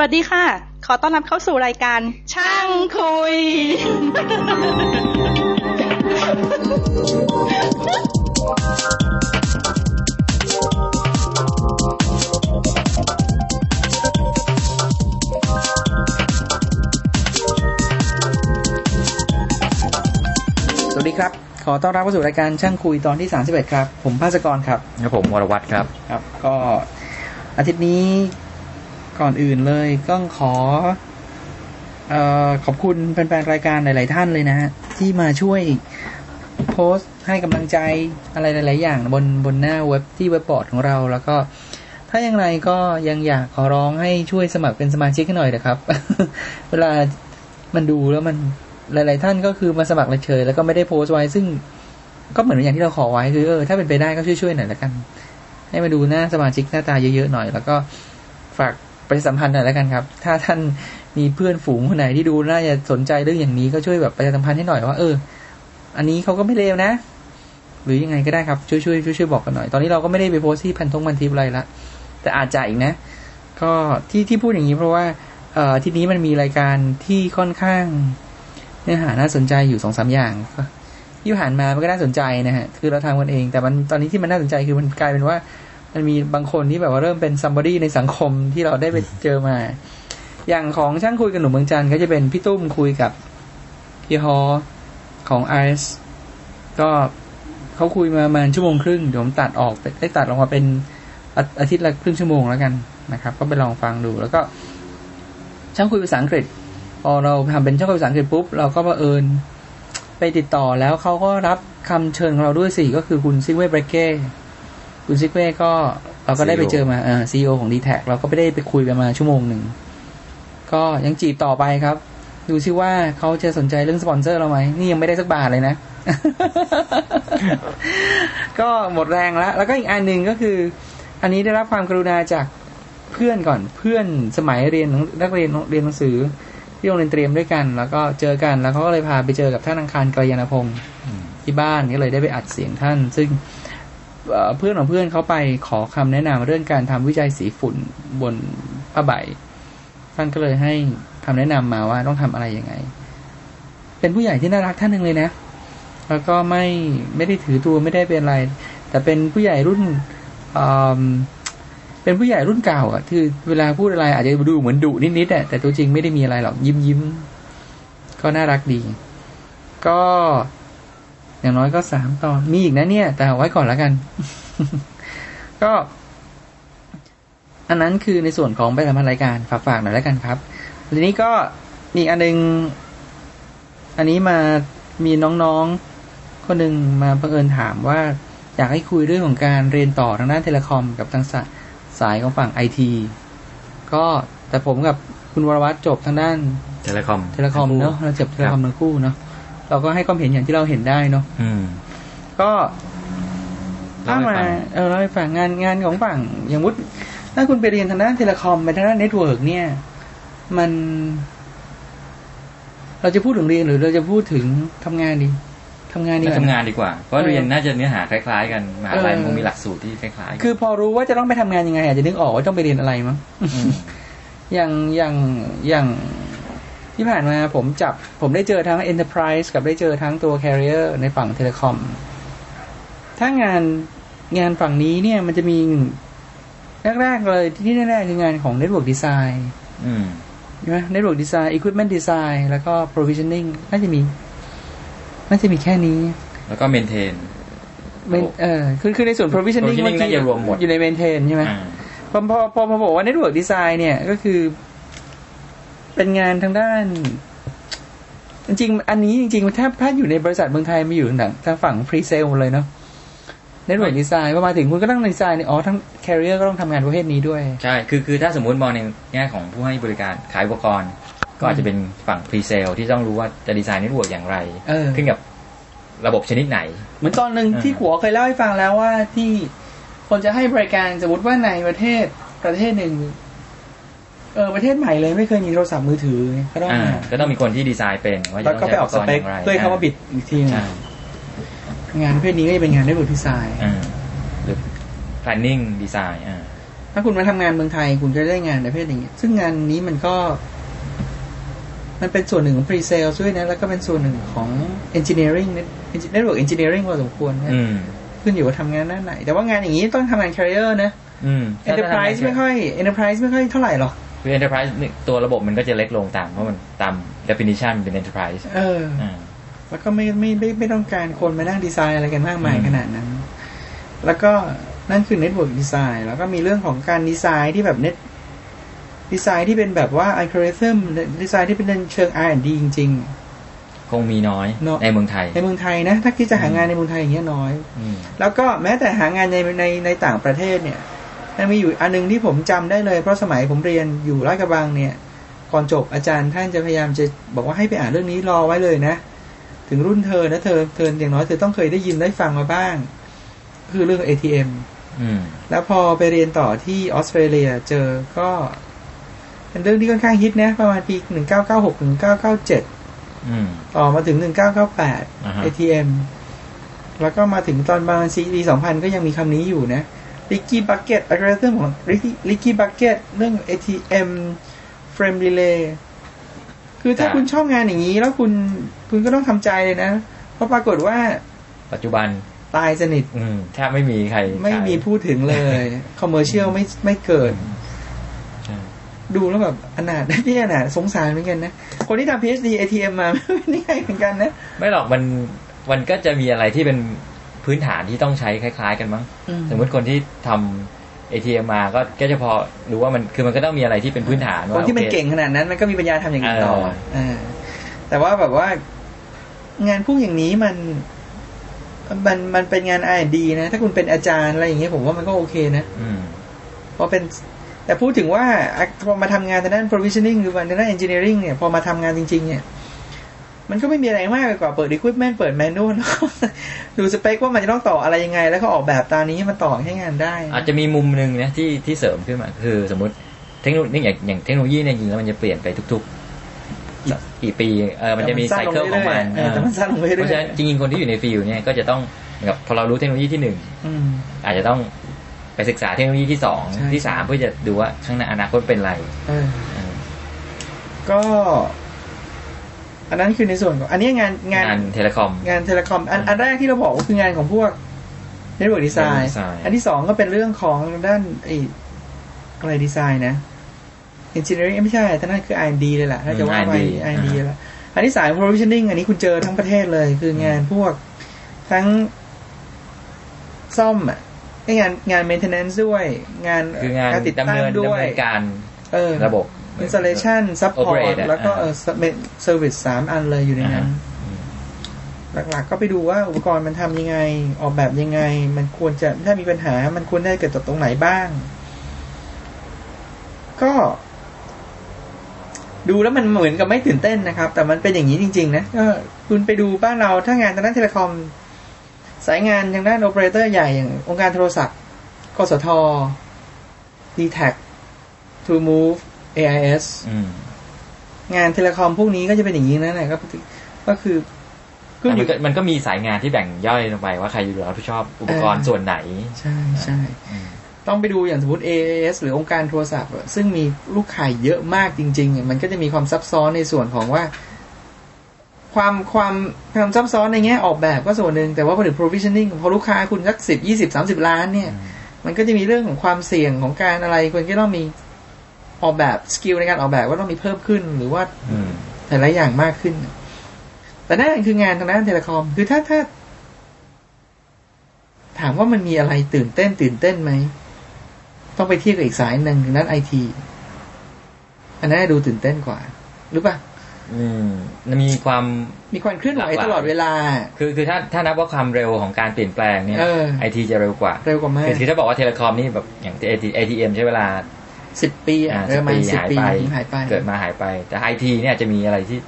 วัสดีค่ะ ขอต้อนรับเข้าสู่รายการ ช่างคุย สวัสดีครับ ขอต้อนรับเข้าสู่รายการช่างคุยตอนที่ 31 ครับ ผมภาสกรครับ ครับผมวรวัตรครับ ครับ ก็อาทิตย์นี้ ก่อนอื่นเลยก็ขอเออขอบคุณแฟนๆรายการหลาย ๆ ท่านเลยนะฮะที่มาช่วยโพสต์ให้กำลังใจอะไรหลาย ๆ อย่างบนบนหน้าเว็บที่เว็บบอร์ดของเรา แล้วก็ถ้าอย่างไรก็ยังอยากขอร้องให้ช่วยสมัครเป็นสมาชิกหน่อยนะครับ เวลามันดูแล้วมันหลาย ๆ ท่านก็คือมาสมัครเฉยแล้วก็ไม่ได้โพสต์ไว้ ซึ่งก็เหมือนอย่างที่เราขอไว้คือเออถ้าเป็นไปได้ก็ช่วยๆหน่อยละกัน ให้มาดูหน้าสมาชิกหน้าตาเยอะ ๆ หน่อย แล้วก็ฝาก ประชาสัมพันธ์หน่อยแล้วกันครับ ถ้าท่านมีเพื่อนฝูงคนไหนที่ดูน่าจะสนใจเรื่องอย่างนี้ก็ช่วยแบบประชาสัมพันธ์ให้หน่อยว่าเออ อันนี้เขาก็ไม่เลวนะ หรือยังไงก็ได้ครับช่วยช่วยช่วยช่วยบอกกันหน่อย ตอนนี้เราก็ไม่ได้ไปโพสที่พันทงพันทิปอะไรละแต่อาจจะอีกนะ ก็ที่ที่พูดอย่างนี้เพราะว่าเอ่อทีนี้มันมีรายการที่ค่อนข้างเนื้อหาน่าสนใจอยู่สองสามอย่างก็ที่ผ่านมามันก็น่าสนใจนะฮะคือเราทำกันเอง แต่มันตอนนี้ที่มันน่าสนใจคือมันกลายเป็นว่า มันมีบางคนที่แบบว่าเริ่มเป็น somebody ในสังคมที่เราได้ไปเจอมา อย่างของช่างคุยกับหนุ่มเมืองจันทร์ก็จะเป็นพี่ตุ้มคุยกับพี่ฮอของไอซ์ก็เขาคุยมาประมาณชั่วโมงครึ่งเดี๋ยวผมตัดออกได้ตัดออกมาเป็นอาอาทิตย์ละครึ่งชั่วโมงแล้วกันนะครับ ก็ไปลองฟังดูแล้วก็ช่างคุยภาษาอังกฤษ พอเราทำเป็นช่างคุยภาษาอังกฤษปุ๊บเราก็บังเอิญไปติดต่อแล้วเขาก็รับคำเชิญของเราด้วยสิก็คือคุณซิกเว่เบรเก้ คุณซิกเว่ก็เราก็ได้ไปเจอมาเออ CEO ของดีแทคเราก็ไม่ได้ไปคุยกันมาชั่วโมงหนึ่ง ก็ยังจีบต่อไปครับ ดูซิว่าเขาจะสนใจเรื่องสปอนเซอร์เราไหม นี่ยังไม่ได้สักบาทเลยนะ ก็หมดแรงแล้ว แล้วก็อีกอันหนึ่งก็คือ อันนี้ได้รับความกรุณาจากเพื่อนก่อนเพื่อนสมัยเรียนนักเรียนเรียนหนังสือที่โรงเรียนเตรียมด้วยกัน แล้วก็เจอกันแล้วเขาก็เลยพาไปเจอกับท่านอังคารกัลยาณพงศ์ที่บ้านก็เลยได้ไปอัดเสียงท่าน ซึ่ง เพื่อนของเพื่อนเขาไปขอคำแนะนำเรื่องการทำวิจัยสีฝุ่นบนผ้าใบ ท่านก็เลยให้คำแนะนำมาว่าต้องทำอะไรยังไง เป็นผู้ใหญ่ที่น่ารักท่านหนึ่งเลยนะ แล้วก็ไม่ไม่ได้ถือตัวไม่ได้เป็นอะไร แต่เป็นผู้ใหญ่รุ่นเป็นผู้ใหญ่รุ่นเก่าอะคือเวลาพูดอะไรอาจจะดูเหมือนดุนิดๆแต่ตัวจริงไม่ได้มีอะไรหรอกยิ้มยิ้มก็น่ารักดี ก็ อย่างน้อยก็สามตอน มีอีกนะเนี่ย แต่เอาไว้ก่อนแล้วกัน ก็ อันนั้นคือในส่วนของไปทำรายการฝากฝากๆหน่อยแล้วกันครับทีนี้ก็มีอีกอันหนึง อันนี้มามีน้องๆคนหนึ่งมาบังเอิญถามว่าอยากให้คุยเรื่องของการเรียนต่อทางด้าน telecom กับทางสาสายของฝั่งไอทีก็แต่ผมกับคุณวรวัตรจบทางด้าน telecom tele com เนาะเราจบ telecom ทั้งคู่เนาะ เราก็ให้ความเห็นอย่างที่เราเห็นได้เนาะอืมก็ถ้าเล่าให้มาฟังเออเราไปฝั่งงานงานของฝั่งอย่างวุฒิถ้าคุณไปเรียนทางด้าน telecom ไปทางด้าน network เนี่ย มัน เราจะพูดถึงเรียนหรือเราจะพูดถึงทำงานดีทำงานดีกน่าว่าทำนะงานดีกว่า เพราะเออเรียนน่าจะเนื้อหาคล้ายๆกันมหาลัยเออมันคงมีหลักสูตรที่คล้ายๆกันคือพอรู้ว่าจะต้องไปทำงานยังไงอาจจะนึกออกว่าต้องไปเรียนอะไรมั้งมอย่างอย่างอย่าง ที่ผ่านมาผมจับผมได้เจอทั้ง Enterprise กับได้เจอทั้งตัว Carrier ในฝั่งเทเลคอมถ้างานงานฝั่งนี้เนี่ยมันจะมีแรกๆเลยที่แน่ๆคืองานของ Network Design อืมใช่ไหม Network Design Equipment Design แล้วก็ Provisioning น่าจะมี น่าจะมีแค่นี้ แล้วก็เมนเทนไม่เออคือคือในส่วน provisioning provisioning น่าจะรวมหมดอยู่ใน maintain ใช่ไหมอ่าพอพอพอพอบอกว่า network design เนี่ยก็คือ เป็นงานทางด้าน จริงๆอันนี้จริงๆถ้าถ้าอยู่ในบริษัทเมืองไทยมีอยู่ทางทางฝั่ง pre sale หมดเลยเนาะ network design พอมาถึงคุณก็ต้องดีไซน์อ๋อทั้ง carrier ก็ต้องทำงานประเภทนี้ด้วย ใช่ คือคือถ้าสมมุติมองในแง่ของผู้ให้บริการขายอุปกรณ์ ก็อาจจะเป็นฝั่ง presale ที่ต้องรู้ว่าจะ design network อย่างไรเออขึ้นกับระบบชนิดไหน เหมือนตอนหนึ่งอ่าที่หัวเคยเล่าให้ฟังแล้วว่าที่คนจะให้บริการสมมติว่าในประเทศประเทศหนึ่ง เออประเทศใหม่เลยไม่เคยมีโทรศัพท์มือถือก็ต้องอ่ามาก็ต้องมีคนที่ดีไซน์เป็นว่าแล้วจะก็ต้องไปใช้ออุปกรณ์ออกสเปกอย่างไรเพื่อให้เขามา bid อีกทีหนึ่งใช่งานประเภทนี้ก็จะเป็นงานได้บทดีไซน์อ่าหรือ planning design อ่าถ้าคุณมาทำงานเมืองไทยคุณจะได้งานประเภทอย่างเงี้ยซึ่งงานนี้มันก็ มันเป็นส่วนหนึ่งของ pre sales ด้วยนะ แล้วก็เป็นส่วนหนึ่งของ engineering net- network engineering พอสมควรนะอืมขึ้นอยู่ว่าทำงานด้านไหน แต่ว่างานอย่างนี้ต้องทำงาน career นะอืม enterprise ไม่ค่อย enterprise ไม่ค่อยเท่าไหร่หรอก คือ enterprise นี่ตัวระบบมันก็จะเล็กลงตาม เพราะมันตาม definition เป็น enterprise เอออ่าแล้วก็ไม่ไม่ไม่ไม่ต้องการคนมานั่งดีไซน์อะไรกันมากมายอืมขนาดนั้น แล้วก็นั่นคือ network design แล้วก็มีเรื่องของการดีไซน์ที่แบบเน็ตดีไซน์ที่เป็นแบบว่า algorithm ดีไซน์ที่เป็นเชิง R&D จริงคงมีน้อยเนอะในเมืองไทยๆในเมืองไทยนะ ถ้าคิดจะหางานในเมืองไทยอย่างเงี้ยน้อยอืมแล้วก็แม้แต่หางานในในในต่างประเทศเนี่ย มันมีอยู่อันหนึงที่ผมจำได้เลย เพราะสมัยผมเรียนอยู่ราชกระบังเนี่ยก่อนจบอาจารย์ท่านจะพยายามจะบอกว่าให้ไปอ่านเรื่องนี้รอไว้เลยนะ ถึงรุ่นเธอนะเธอเธออย่างน้อยเธอต้องเคยได้ยินได้ฟังมาบ้าง คือเรื่อง ATM อืมแล้วพอไปเรียนต่อที่ออสเตรเลียเจอก็เป็นเรื่องที่ค่อนข้างฮิตนะ ประมาณปี1996 1997อืมต่อมาถึงอ่าฮะ1998 ATM แล้วก็มาถึงตอนประมาณปี2000ก็ยังมีคำนี้อยู่นะ Leaky Bucket อะไรเรื่องของ Leaky Leaky Bucket เรื่อง ATM Frame Relay คือถ้าครับคุณชอบงานอย่างนี้ แล้วคุณคุณก็ต้องทำใจเลยนะ เพราะปรากฏว่า ปัจจุบันตายสนิท อืมแทบไม่มีใคร ไม่มีใช้พูดถึงเลยคอมเมอร์เชียลไม่ไม่เกิดใช่ดูแล้วแบบอนาถพี่อนาถสงสารเหมือนกันนะ คนที่ทำ PhD ATM มาไม่ง่ายเหมือนกันนะ ไม่หรอกมันมันก็จะมีอะไรที่เป็น พื้นฐานที่ต้องใช้คล้าย ๆ กันมั้งอืมสมมติคนที่ทำ ATM มาก็ก็จะพอรู้ว่ามันคือมันก็ต้องมีอะไรที่เป็นพื้นฐานคนว่าที่มันโอคเก่งขนาดนั้นมันก็มีปัญญาทำอย่างอื่นต่อเออเออแต่ว่าแบบว่างานพวกอย่างนี้มัน มันมันเป็นงาน R&D นะ ถ้าคุณเป็นอาจารย์อะไรอย่างเงี้ยผมว่ามันก็โอเคนะอืมเพราะเป็น แต่พูดถึงว่าอะพอมาทำงานทางด้าน provisioning หรือว่าทางด้าน engineering เนี่ยพอมาทำงานจริง ๆ เนี่ย มันก็ไม่มีอะไรมากไปกว่าเปิด equipment เปิด manual แล้วก็ดูสเปคว่ามันจะต้องต่ออะไรยังไง แล้วก็ออกแบบตามนี้ให้มันต่อให้งานได้ อาจจะมีมุมหนึ่งนะที่ที่เสริมขึ้นมาคือสมมติเทคโนโลยีอย่างอย่างเทคโนโลยีเนี่ยจริงๆแล้วมันจะเปลี่ยนไปทุกๆกี่ปีเออมันจะมีไซเคิลของมันเออแต่มันสั้นลงไปเรื่อยๆเพราะฉะนั้นจริงๆคนที่อยู่ในฟิลเนี่ยก็จะต้องเหมือนกับพอเรารู้เทคโนโลยีที่หนึ่งอืมอาจจะต้องไปศึกษาเทคโนโลยีที่สองใช่ที่สามเพื่อจะดูว่าข้างหน้าอนาคตเป็นไรเออเออก็ อันนั้นคือในส่วนของ อันนี้งานงานงาน telecom งาน telecom อันอันแรกที่เราบอกก็คืองานของพวก Network Design Network Design อันที่สองก็เป็นเรื่องของด้านไอ้อะไรดีไซน์นะ Engineering ไม่ใช่แต่นั่นคือ R&D เลยแหละถ้าจะว่าไป R&D R&D แล้ว อันที่สาม provisioning อันนี้คุณเจอทั้งประเทศเลย คืองานพวกทั้งซ่อมอะไอ้งานงาน maintenance ด้วย งานคืองานการติดตั้งด้วยดำเนินดำเนินการเออระบบ installation support Operate อะแล้วก็อ่าเออ service สามอันเลยอยู่ในนั้นอืมหลักๆก็ไปดูว่าอุปกรณ์มันทำยังไง ออกแบบยังไง มันควรจะถ้ามีปัญหา มันควรได้เกิดจากตรงไหนบ้าง ก็ ดูแล้วมันเหมือนกับไม่ตื่นเต้นนะครับ แต่มันเป็นอย่างนี้จริง ๆ นะก็คุณไปดูบ้านเราถ้างานทางด้านเทเลคอม สายงานทางด้านโอเปอเรเตอร์ใหญ่อย่างองค์การโทรศัพท์กสท d t a c True Move AIS อื มงานเทเลคอมพวกนี้ก็จะเป็นอย่างนี้นั่นแหละก็ก็คือขึ้นอมันยู่ก็มันก็มีสายงานที่แบ่งย่อยลงไปว่าใครอยู่รับผิดชอบอุปกรณ์เออส่วนไหน ใช่ใช่อืมต้องไปดูอย่างสมมติ AAS หรือองค์การโทรศัพท์อะซึ่งมีลูกค้าเยอะมากจริงๆอะมันก็จะมีความซับซ้อนในส่วนของว่า ความความความซับซ้อนในแง่ออกแบบก็ส่วนหนึ่งแต่ว่าพอถึง provisioning พอลูกค้าคุณสักสิบยี่สิบสามสิบล้านเนี่ย มันก็จะมีเรื่องของความเสี่ยงของการอะไรคนก็ต้องมี ออกแบบ skill ในการออกแบบว่าต้องมีเพิ่มขึ้นหรือว่าอืมหลายๆอย่างมากขึ้น แต่นั่นคืองานทางด้าน telecom คือถ้าถ้า ถามว่ามันมีอะไรตื่นเต้น ตื่นเต้นไหม ต้องไปเทียบกับอีกสายหนึ่งทางด้านไอทีอันนั้นดูตื่นเต้นกว่าหรือเปล่าอืมมันมีความมีความเคลื่อนไหวหลากหลายตลอดเวลา คือคือถ้าถ้านับว่าความเร็วของการเปลี่ยนแปลงเนี่ยเออไอทีจะเร็วกว่า เร็วกว่ามากคือคือถ้าบอกว่า telecom นี่แบบอย่างเอทีเอ็มใช้เวลา สิบปีอ่าอะเร็วมาปีสิบหายปีไปหายไป เกิดมาหายไป แต่ไอทีเนี่ยจะมีอะไรที่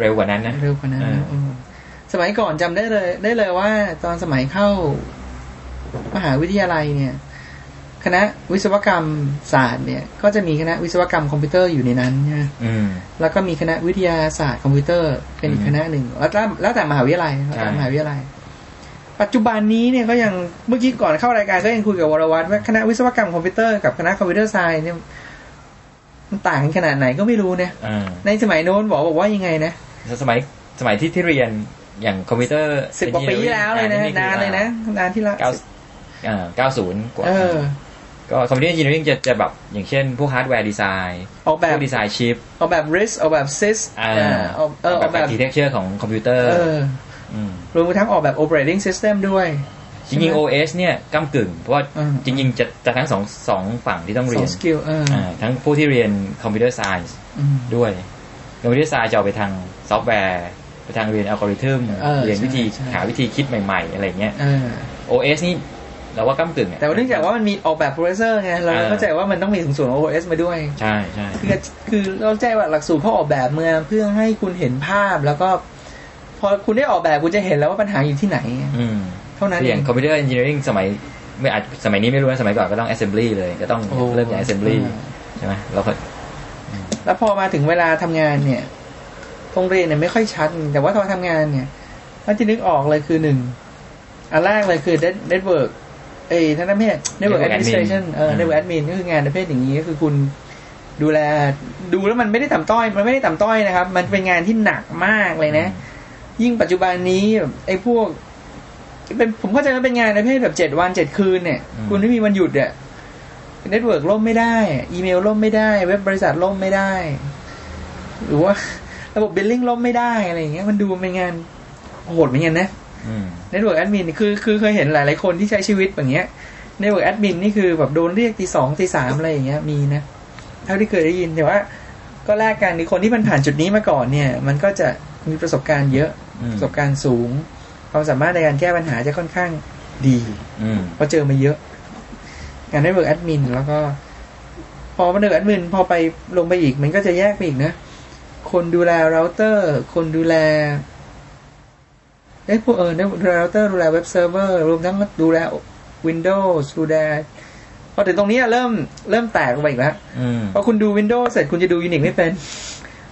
เร็วกว่านั้นนะเร็วกว่านั้นเอออืมสมัยก่อนจำได้เลย ได้เลยว่า ตอนสมัยเข้ามหาวิทยาลัยเนี่ย คณะวิศวกรรมศาสตร์เนี่ย ก็จะมีคณะวิศวกรรมคอมพิวเตอร์อยู่ในนั้นใช่ไหมอืมแล้วก็มีคณะวิทยาศาสตร์คอมพิวเตอร์เป็นอีกอืมคณะหนึ่งแล้วแต่แล้วแต่มหาวิทยาลัยแล้วแต่ใช่มหาวิทยาลัย ปัจจุบันนี้เนี่ยก็ยังเมื่อกี้ก่อนเข้ารายการก็ยังคุยกับวรวัตรว่าคณะวิศวกรรมคอมพิวเตอร์กับคณะ computer science เนี่ยมันต่างกันขนาดไหนก็ไม่รู้เนี่ยอ่าในสมัยโน้นบอกบอกว่ายังไงนะสมัยสมัยที่ที่เรียนอย่างคอมพิวเตอร์สิบกว่าปีที่แล้วเลยนะนานเลยนะนานที่ละเก้าอ่าเก้าศูนย์กว่าเออก็ computer engineering จะจะแบบอย่างเช่นพวก hardware design ออกแบบพวก design chip ออกแบบ RISC ออกแบบ CISC อ่าอ่าออกเออออกแบแบบ archi tecture ของคอมพิวเตอร์เออม รวมทั้งออกแบบ operating system ด้วยจริงๆ OS เนี่ยก้ากึ่ง เพราะว่าอืมจริงๆ จะจะทั้งสองสองฝั่งที่ต้องสเรีอยงนสกิลเอออ่าทั้งผู้ที่เรียน computer science อืมด้วย computer science จะเอาไปทางซอฟต์แวร์ไปทางเรียนอัลกอริทึมเออเรียนวิธีใช่ใช่หาวิธีคิดใหม่ ๆ อะไรเงี้ยเออ OS นี่เราว่าก้ากึ่งอะแต่ว่าเนื่องจากว่ามันมีออกแบบ processor ไงเราเออเข้าใจว่ามันต้องมีส่วนของ OS มาด้วย ใช่ใช่คือคือเราเข้าใจว่าหลักสูตรเขาออกแบบเมืองเพื่อให้คุณเห็นภาพแล้วก็ พอคุณได้ออกแบบคุณจะเห็นแล้วว่าปัญหาอยู่ที่ไหน อืมเท่านั้นคือเออย่างงคอมพิวเตอร์เอนจิเนียริงสมัยไม่อาจสมัยนี้ไม่รู้นะสมัยก่อนก็ต้อง assembly เลย ก็ต้องโอ้เริ่มจาก assembly อ่าใช่ไหมแล้วก็แล้วพอมาถึงเวลาทำงานเนี่ยโรงเรียนเนี่ยไม่ค่อยชัด แต่ว่าตอนทำงานเนี่ยถ้าจะนึกออกเลยคือหนึ่งอันแรกเลยคือ network เอ้ยท่านนั้นไม่ใช่ network Network administration admin เอออืม network admin ก็คืองานประเภทอย่างนี้ก็คือคุณดูแลดูแล้วมันไม่ได้ต่ำต้อย มันไม่ได้ต่ำต้อยนะครับ มันเป็นงานที่หนักมากเลยนะ ยิ่งปัจจุบันนี้แบบไอ้พวกเป็นผมเข้าใจว่าเป็นงานประเภทแบบเจ็ดวันเจ็ดคืนเนี่ยอืมคุณไม่มีวันหยุดอะ network ล่มไม่ได้ อีเมลล่มไม่ได้ เว็บบริษัทล่มไม่ได้ หรือว่าระบบ billing ล่มไม่ได้อะไรอย่างเงี้ยมันดูเป็นงานโหดเหมือนกันนะอืม network admin คือคือเคยเห็นหลายๆคนที่ใช้ชีวิตแบบเนี้ย network admin นี่คือแบบโดนเรียกตีสองตีสามอะไรอย่างเงี้ยมีนะเท่าที่เคยได้ยินแต่ว่า ก็แลกกันในคนที่มันผ่านจุดนี้มาก่อนเนี่ย มันก็จะ มีประสบการณ์เยอะอืมประสบการณ์สูง ความสามารถในการแก้ปัญหาจะค่อนข้างดีอืมเพราะเจอมาเยอะ งาน network admin แล้วก็ พอมา network admin พอไปลงไปอีก มันก็จะแยกไปอีกนะ คนดูแลเราเตอร์ คนดูแลเอ้ยพวกเออดูแลเราเตอร์ดูแล web server รวมทั้งดูแล Windows ดูแลพอถึงตรงนี้เริ่มเริ่มแตกลงไปอีกแล้วอืมพอคุณดู Windows เสร็จคุณจะดู Unix ไม่เป็น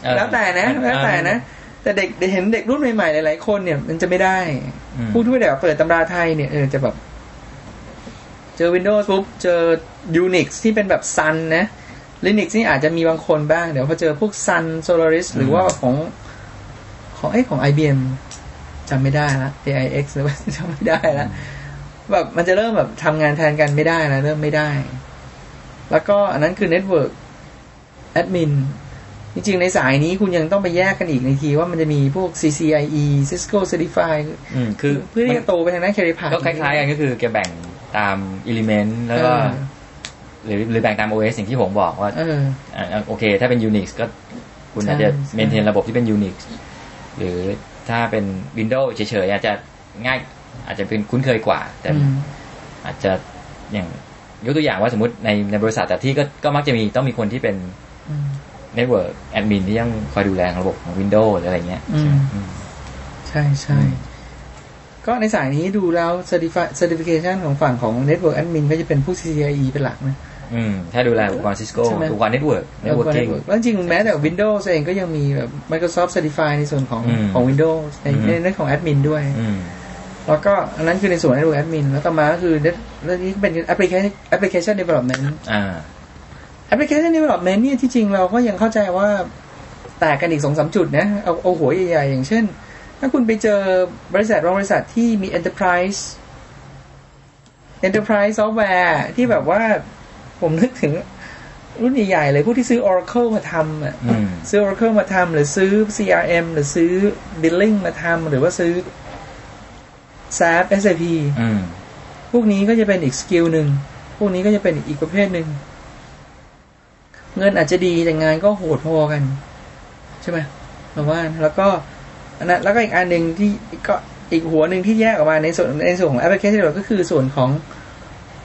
เออแล้วแต่นะ แล้วแต่นะ แต่เด็กเห็นเด็กรุ่นใหม่ๆหลายๆคนเนี่ย มันจะไม่ได้อืมผู้ที่ไม่ได้เปิดตำราไทยเนี่ยเออจะแบบ เจอ Windows ปุ๊บเจอ Unix ที่เป็นแบบ Sun นะ Linux นี่อาจจะมีบางคนบ้าง เดี๋ยวพอเจอพวก Sun Solaris หรือว่าของของเอ้ของ IBM จำไม่ได้ละ AIX หรือว่าจำไม่ได้ละแบบมันจะเริ่มแบบทำงานแทนกันไม่ได้แล้วเริ่มไม่ได้ แล้วก็อันนั้นคือ Network Admin จริงๆ ในสายนี้คุณยังต้องไปแยกกันอีกในทีว่ามันจะมีพวก CCIE Cisco Certified อืมคือเพื่อที่จะโตไปทางด้าน Career ก็คล้ายๆกันก็คือแกแบ่งตาม element แล้วก็เออหรือหรือแบ่งตาม OS สิ่างที่ผมบอกว่าเอออ่าโอเค ถ้าเป็น Unix ก็คุณอาจจะใช่เมนเทนระบบที่เป็น Unix หรือถ้าเป็น Windows เฉยๆอาจจะง่ายอาจจะเป็นคุ้นเคยกว่า แต่อืมอาจจะอย่างยกตัวอย่างว่าสมมติในในบริษัทแต่ที่ก็ก็มักจะมีต้องมีคนที่เป็น อืม Network Admin ที่ต้องคอยดูแลระบบของ Windows หรืออะไรเงี้ยอืมอืมใช่ใช่ก็ในสายนี้ดูแล้ว Certifi- Certification ของฝั่งของ Network Admin ก็จะเป็นผู้ CCIE เป็นหลักนะอืม ถ้าดูแลอุปกรณ์ Cisco ใช่ไหมอุปกรณ์ Network แล้วก็ Networking Network แล้วจริงๆแม้แต่ Windows เองก็ยังมีแบบ Microsoft Certify ในส่วนของอืมของ Windows ในอืมในเรื่องของ Admin ด้วยอืมแล้วก็อันนั้นคือในส่วน Network Admin แล้วต่อมาก็คือเรื่องนี้เป็น Application Application Development อ่า Application Development เนี่ยที่จริงเราก็ยังเข้าใจว่าแตกกันอีกสองสามจุดนะ เอาเอาหัวใหญ่ๆ อย่างเช่น ถ้าคุณไปเจอบริษัทบางบริษัทที่มี Enterprise Enterprise Software ที่แบบว่าผมนึกถึงรุ่นใหญ่ๆเลย ผู้ที่ซื้อ Oracle มาทำอะอืมซื้อ Oracle มาทำหรือซื้อ CRM หรือซื้อ Billing มาทำหรือว่าซื้อ SAP SAP อืมพวกนี้ก็จะเป็นอีกสกิลหนึ่ง พวกนี้ก็จะเป็นอีกประเภทหนึ่ง เงินอาจจะดีแต่งานก็โหดพอกัน ใช่ไหมผมว่าแล้วก็อันนั้นแล้วก็อีกอันหนึ่งที่ก็อีกหัวหนึ่งที่แยกออกมาในส่วนในส่วนของแอปพลิเคชันก็คือส่วนของ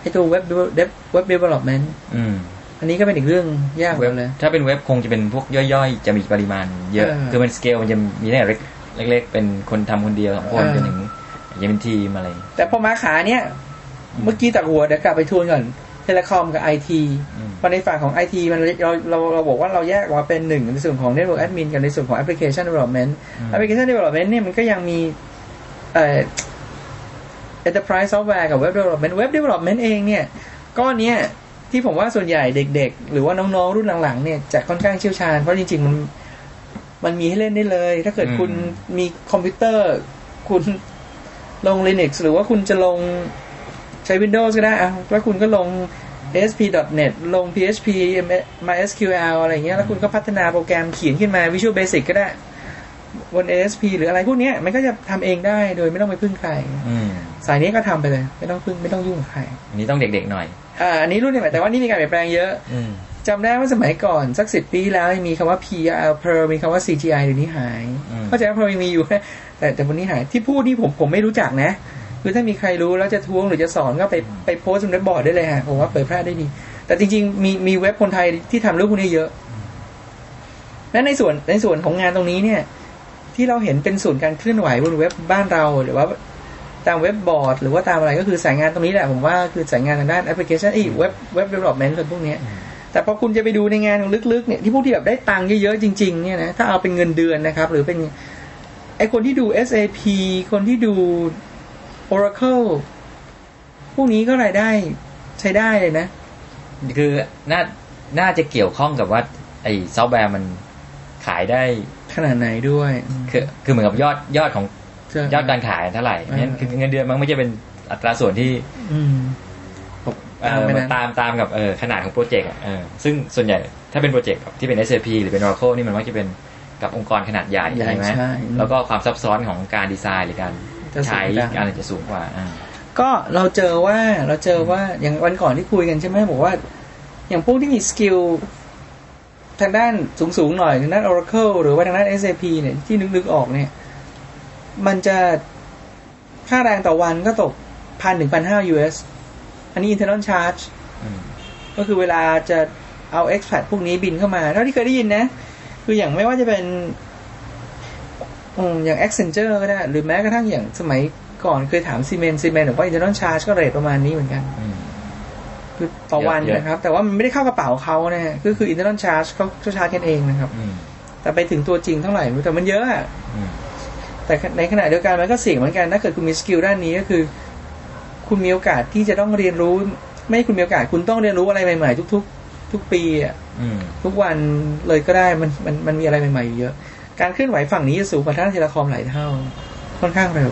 ไอตัว web web web development อืมอันนี้ก็เป็นอีกเรื่องยากเหมืเว็อบนกันเลยถ้าเป็นเว็บคงจะเป็นพวกย่อยๆ จะมีปริมาณเยอะเออคือมันสเกลมันจะมีตั้งแต่เล็กเล็กๆเป็นคนทำคนเดียวสองคนเออจนถึงอาจจะเป็นทีมอะไรแต่พอมาขาเนี้ยเมื่อกี้ตักหัวเดี๋ยวกลับไปทวนก่อน เทเลคอมกับไอทีอืมพอในฝั่งของไอทีมันเราเราเราบอกว่าเราแยกออกมาเป็นหนึ่งในส่วนของ Network Admin กับในส่วนของ Application Development อืม Application Development เนี่ยมันก็ยังมีเอ่อ enterprise software กับ web development web development เองเนี่ยก้อนเนี้ยที่ผมว่าส่วนใหญ่เด็ก ๆ หรือว่าน้องๆรุ่นหลังๆเนี่ยจะค่อนข้างเชี่ยวชาญเพราะจริง ๆ มันมันมีให้เล่นได้เลย ถ้าเกิดอืมคุณมีคอมพิวเตอร์ คุณลง Linux หรือว่าคุณจะลง ใช้ Windows ก็ได้อะแล้วคุณก็ลง ASP.NET ลง PHP MySQL อะไรเงี้ย แล้วคุณก็พัฒนาโปรแกรมเขียนขึ้นมา Visual Basic ก็ได้บน ASP หรืออะไรพวกเนี้ยมันก็จะทำเองได้โดยไม่ต้องไปพึ่งใครอืมสายนี้ก็ทำไปเลย ไม่ต้องพึ่งไม่ต้องยุ่งกับใคร อันนี้ต้องเด็กๆหน่อยอ่าอันนี้รุ่นใหม่แต่ว่านี่มีการเปลี่ยนแปลงเยอะอืมจำได้ว่าสมัยก่อนสักสิบปีแล้วมีคำว่า PL Perl มีคำว่า CGI เดี๋ยวนี้หายอืมเข้าใจว่า Perl ยังมีอยู่แต่แต่วันนี้หายที่พูดนี่ผมผมไม่รู้จักนะ คือถ้ามีใครรู้แล้วจะท้วงหรือจะสอนก็ไปไปโพสต์บนเว็บบอร์ดได้เลยฮะผมว่าเผยแพร่ได้ดี แต่จริงๆ มีมีเว็บคนไทยที่ทำเรื่องพวกนี้เยอะและในส่วนในส่วนของงานตรงนี้เนี่ย ที่เราเห็นเป็นส่วนการเคลื่อนไหวบนเว็บบ้านเราหรือว่าตามเว็บบอร์ด หรือว่าตามอะไรก็คือสายงานตรงนี้แหละผมว่าคือสายงานทางด้านแอปพลิเคชันอี web web development พวกนี้แต่พอคุณจะไปดูในงานลึกๆเนี่ยที่พวกที่แบบได้ตังค์เยอะๆจริงๆเนี่ยนะถ้าเอาเป็นเงินเดือนนะครับ หรือเป็นไอคนที่ดู SAP คนที่ดู Oracle พวกนี้ก็รายได้ใช้ได้เลยนะ คือน่าน่าจะเกี่ยวข้องกับว่า ไอ้ซอฟต์แวร์มันขายได้ขนาดไหนด้วย คือคือเหมือนกับยอดยอดของใช่ยอดการขายเท่าไหร่อ่างั้นคือเงินเดือนมันไม่ใช่เป็นอัตราส่วนที่อืมเอ่อตามไปมันนั้นตามตามกับเออขนาดของ project อะเออซึ่งส่วนใหญ่ถ้าเป็น project ที่เป็น SAP หรือเป็น Oracle นี่มันมักจะเป็นกับองค์กรขนาดใหญ่ใหญ่ใช่ไหมใช่แล้วก็ความซับซ้อนของการดีไซน์หรือการ จะสูงใช้กว่าการอะไรจะสูงกว่าอ่าก็เราเจอว่าเราเจอว่าอย่างวันก่อนที่คุยกันใช่ไหมบอกว่า อย่างพวกที่มี skill ทางด้านสูงๆหน่อยทางด้าน Oracle หรือว่าทางด้าน SAP เนี่ยที่นึกๆออกเนี่ย มันจะค่าแรงต่อวันก็ตกพันถึงพันห้า US อันนี้ internal charge อืมก็คือเวลาจะเอา expat พวกนี้บินเข้ามา เท่าที่เคยได้ยินนะ คืออย่างไม่ว่าจะเป็น อืมอย่าง Accenture ก็ได้ หรือแม้กระทั่งอย่างสมัยก่อนเคยถามซีเมนซีเมนบอกว่า internal charge ก็เรทประมาณนี้เหมือนกันอืมคือต่อวันเยอะๆนะครับ แต่ว่ามันไม่ได้เข้ากระเป๋าเขานะฮะก็คือ internal charge เขาเขาชาร์จกันเองนะครับอืมแต่ไปถึงตัวจริงเท่าไหร่ไม่รู้แต่มันเยอะอะอืมแต่ในขณะเดียวกันมันก็เสี่ยงเหมือนกันถ้าเกิดคุณมี skill ด้านนี้ก็คือ คุณมีโอกาสที่จะต้องเรียนรู้ ไม่ให้คุณมีโอกาสคุณต้องเรียนรู้อะไรใหม่ ๆ ทุก ๆ ทุกปีอะอืมทุกวันเลยก็ได้มันมันมันมีอะไรใหม่ๆอยู่เยอะ การเคลื่อนไหวฝั่งนี้จะสูงกว่าทางด้าน telecom หลายเท่า ค่อนข้างเร็ว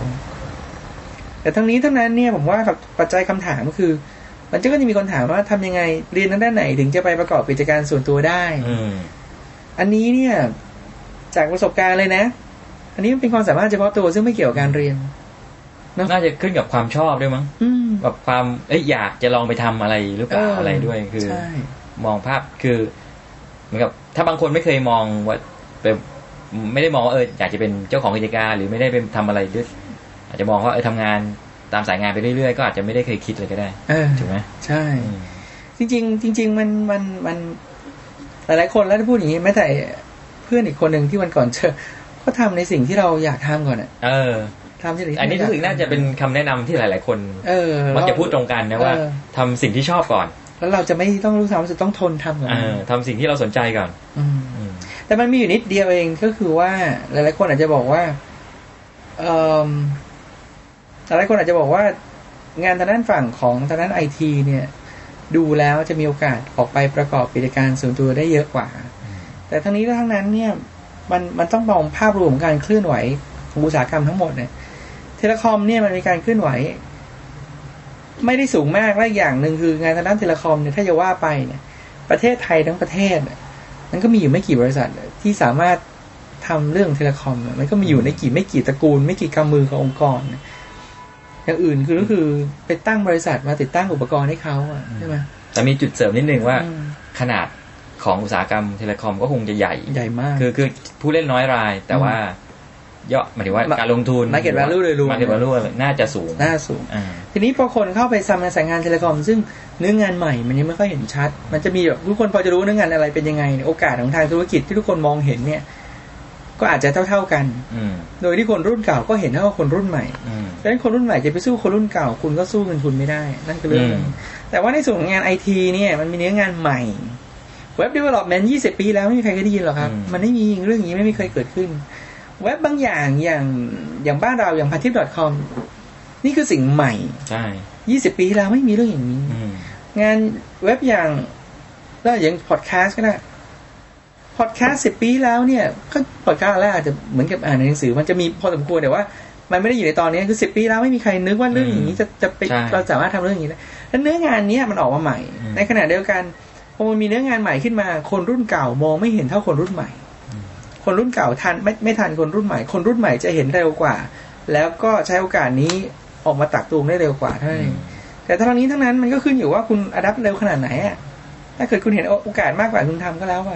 แต่ทั้งนี้ทั้งนั้นเนี่ยผมว่าปัจจัยคำถามก็คือ มันก็จะมีคนถามว่าทำยังไงเรียนทางด้านไหนถึงจะไปประกอบกิจการส่วนตัวได้อืมอันนี้เนี่ย จากประสบการณ์เลยนะ อันนี้มันเป็นความสามารถเฉพาะตัวซึ่งไม่เกี่ยวกับการเรียนเนอะน่าจะขึ้นกับความชอบด้วยมั้งอืมแบบความเอ้ยอยากจะลองไปทำอะไรหรือเปล่าอะไรด้วยคือใช่มองภาพคือ เหมือนกับ ถ้าบางคนไม่เคยมองว่าเป็น ไม่ได้มองว่าเอออยากจะเป็นเจ้าของกิจการ หรือไม่ได้เป็นทำอะไรด้วย อาจจะมองว่าเออทำงานตามสายงานไปเรื่อยๆ ก็อาจจะไม่ได้เคยคิดเลยก็ได้เออถูกไหมใช่อืมจริง ๆ จริง ๆ มันมันมันหลายๆคนแล้วถ้าพูดอย่างนี้แม้แต่เพื่อนอีกคนหนึ่งที่วันก่อนเจอก็ทำในสิ่งที่เราอยากทำก่อนอะเออทำสิ่งที่อันนี้รู้สึกน่าจะเป็นคำแนะนำที่หลาย ๆ คนเออมักจะพูดตรงกันนะว่าเออทำสิ่งที่ชอบก่อน แล้วเราจะไม่ต้องรู้สึกว่าจะต้องทนทำกับเอมันอทำสิ่งที่เราสนใจก่อน อืมอืม แต่มันมีอยู่นิดเดียวเองก็คือว่า หลายๆคนอาจจะบอกว่าเออหลายๆคนอาจจะบอกว่างานทางด้านฝั่งของทางด้านไอทีเนี่ย ดูแล้วจะมีโอกาสออกไปประกอบกิจการส่วนตัวได้เยอะกว่า แต่ทั้งนี้และทั้งนั้นเนี่ยมันมันต้องมองภาพรวมของการเคลื่อนไหวของอุตสาหกรรมทั้งหมดเนี่ย telecom เนี่ยมันมีการเคลื่อนไหว ไม่ได้สูงมากและอีกอย่างหนึ่งคืองานทางด้าน telecom เนี่ยถ้าจะว่าไปเนี่ย ประเทศไทยทั้งประเทศเนี่ย มันก็มีอยู่ไม่กี่บริษัทที่สามารถทำเรื่อง telecom เนี่ยมันก็มีอยู่ในกี่ไม่กี่ตระกูล ไม่กี่กำมือขององค์กรเนี่ยอย่างอื่นคือก็คือไปตั้งบริษัทมาติดตั้งอุปกรณ์ให้เขาอะใช่ไหมแต่มีจุดเสริมนิดนึงว่าอืมขนาดของอุตสาหกรรม telecom ก็คงจะใหญ่ใหญ่มาก คือคือผู้เล่นน้อยราย แต่ว่า ยอดหมายถึงว่ามาการลงทุน Market value โดยรวมมาเก็ต value น่าจะสูงน่าสูงอ่าทีนี้พอคนเข้าไปทำงานสายงาน telecom ซึ่งเนื้องานใหม่มันยังไม่ค่อยเห็นชัด มันจะมีแบบทุกคนพอจะรู้เนื้องานอะไรเป็นยังไงเนี่ยโอกาสของทางธุรกิจที่ทุกคนมองเห็นเนี่ย ก็อาจจะเท่า ๆกันอืมโดยที่คนรุ่นเก่าก็เห็นเท่ากับคนรุ่นใหม่อืมดังนั้นคนรุ่นใหม่จะไปสู้คนรุ่นเก่า คุณก็สู้เงินทุนไม่ได้ นั่นคือเรื่องหนึงอืมแต่ว่าในส่วนของงานไอทีเนี่ยมันมีเนื้องานใหม่เว็บ development 20ปีแล้วไม่มีใครเคยได้ยินหรอกครับ มันไม่มีเรื่องอย่างนี้ไม่มีเคยเกิดขึ้น เว็บบางอย่างอย่างอย่างบ้านเราอย่างพันทิป .com นี่คือสิ่งใหม่ ใช่ยี่สิบปีที่แล้วไม่มีเรื่องอย่างนี้อืมงานเว็บอย่างแล้วอย่างพอดแคสต์ก็ได้พอดแคสต์สิบปีที่แล้วเนี่ยก็พอดแคสต์แรกอาจจะเหมือนกับอ่านในหนังสือ มันจะมีพอสมควรแต่ว่า มันไม่ได้อยู่ในตอนนี้คือสิบปีแล้วไม่มีใครนึกว่าเรื่องอย่างนี้จะจะไปใช่เราสามารถทำเรื่องอย่างนี้ได้แล้วเนื้องานเนี้ยมันออกมาใหม่อืมในขณะเดียวกันพอมันมีเนื้องานใหม่ขึ้นมา คนรุ่นเก่ามองไม่เห็นเท่าคนรุ่นใหม่ คนรุ่นเก่าทันไม่ไม่ทันคนรุ่นใหม่ คนรุ่นใหม่จะเห็นเร็วกว่า แล้วก็ใช้โอกาสนี้ออกมาตักตูมได้เร็วกว่าเท่านั้นเองแต่ทั้งนี้ทั้งนั้นมันก็ขึ้นอยู่ว่าคุณ adapt เร็วขนาดไหนอะถ้าเกิดคุณเห็นโอกาสมากกว่าคุณทำก็แล้วไป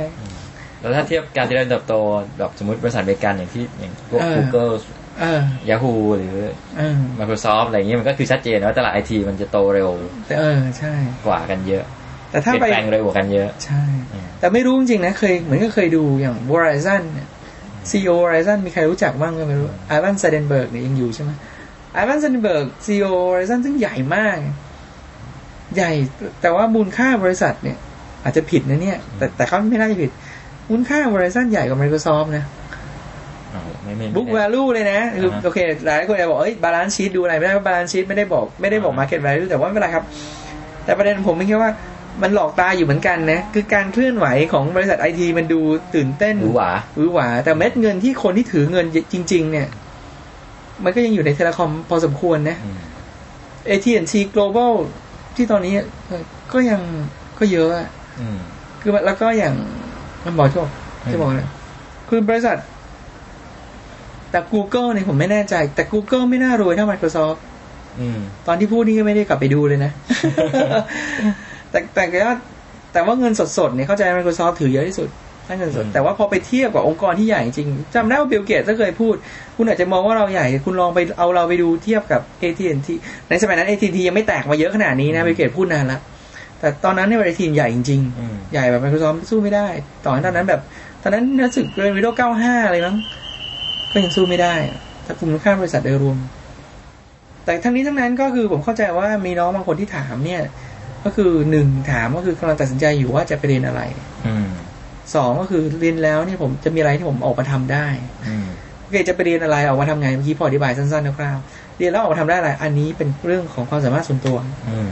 แล้วถ้าเทียบการเจริญเติบโตแบบสมมติบริษัทอเมริกันอย่างที่อย่างพวกเออ Google เออ Yahoo หรือเออ Microsoft อะไรเงี้ยมันก็คือชัดเจนว่าตลาดไอทีมันจะโตเร็ว แต่เออใช่ กว่ากันเยอะ แต่ถ้าเปลี่ยนไปแปลงไปเร็วกว่ากันเยอะ ใช่อืมแต่ไม่รู้จริงๆนะเคยเหมือนก็เคยดูอย่าง Verizon เนี่ย CEO Verizon มีใครรู้จักบ้างก็ไม่รู้ Ivan Seidenberg เนี่ยยังอยู่ใช่ไหมIvan Seidenberg CEO Verizon ซึ่งใหญ่มาก ใหญ่แต่ว่ามูลค่าบริษัทเนี่ย อาจจะผิดนะเนี่ย แต่แต่เขาไม่น่าจะผิด มูลค่า Verizon ใหญ่กว่า Microsoft นะอ๋อไม่ไม่ book value เลยนะคืออ่าฮะโอเค หลายคนจะบอกเอ้ย balance sheet ดูอะไรไม่ได้ balance sheet ไม่ได้บอกไม่ได้บอก market value แต่ว่าไม่เป็นไรครับ แต่ประเด็นผมไม่คิดว่า มันหลอกตาอยู่เหมือนกันนะ คือการเคลื่อนไหวของบริษัทไอทีมันดูตื่นเต้นหรือหวือหวาหรือหวา แต่เม็ดเงินที่คนที่ถือเงินจริง ๆ เนี่ย มันก็ยังอยู่ในเทเลคอมพอสมควรนะอืม AT&T Global ที่ตอนนี้เออก็ยังก็เยอะอะอืมคือแล้วก็อย่างมันบอกจะบอกจะบอกเลยคือบริษัท แต่ Google เนี่ยผมไม่แน่ใจ แต่ Google ไม่น่ารวยเท่า Microsoft อืมตอนที่พูดนี่ก็ไม่ได้กลับไปดูเลยนะ แต่แต่ก็ว่าแต่ว่าเงินสดๆเนี่ยเข้าใจ Microsoft ถือเยอะที่สุดถ้าเงินสดอืมแต่ว่าพอไปเทียบกับองค์กรที่ใหญ่จริงจำได้ว่า Bill Gates ก็เคยพูด คุณอาจจะมองว่าเราใหญ่ คุณลองไปเอาเราไปดูเทียบกับ AT&T ในสมัยนั้น AT&T ยังไม่แตกมาเยอะขนาดนี้นะ Bill Gates พูดนานละแต่ตอนนั้นเนี่ย AT&T ใหญ่จริงๆอืมใหญ่แบบ Microsoft สู้ไม่ได้ต่อให้ตอนนั้นแบบ ตอนนั้นรู้สึกเป็น Windows 95อะไรมั้งก็ยังสู้ไม่ได้ ถ้าคุณค่าบริษัทโดยรวม แต่ทั้งนี้ทั้งนั้นก็คือผมเข้าใจว่ามีน้องบางคนที่ถามเนี่ย ก็คือหนึ่งถามก็คือกำลังตัดสินใจอยู่ว่าจะไปเรียนอะไรอืมสองก็คือเรียนแล้วเนี่ยผมจะมีอะไรที่ผมออกมาทำได้อืมโอเคจะไปเรียนอะไรออกมาทำไงเมื่อกี้พออธิบายสั้นๆคร่าวๆเรียนแล้วออกมาทำได้อะไร อันนี้เป็นเรื่องของความสามารถส่วนตัวอืม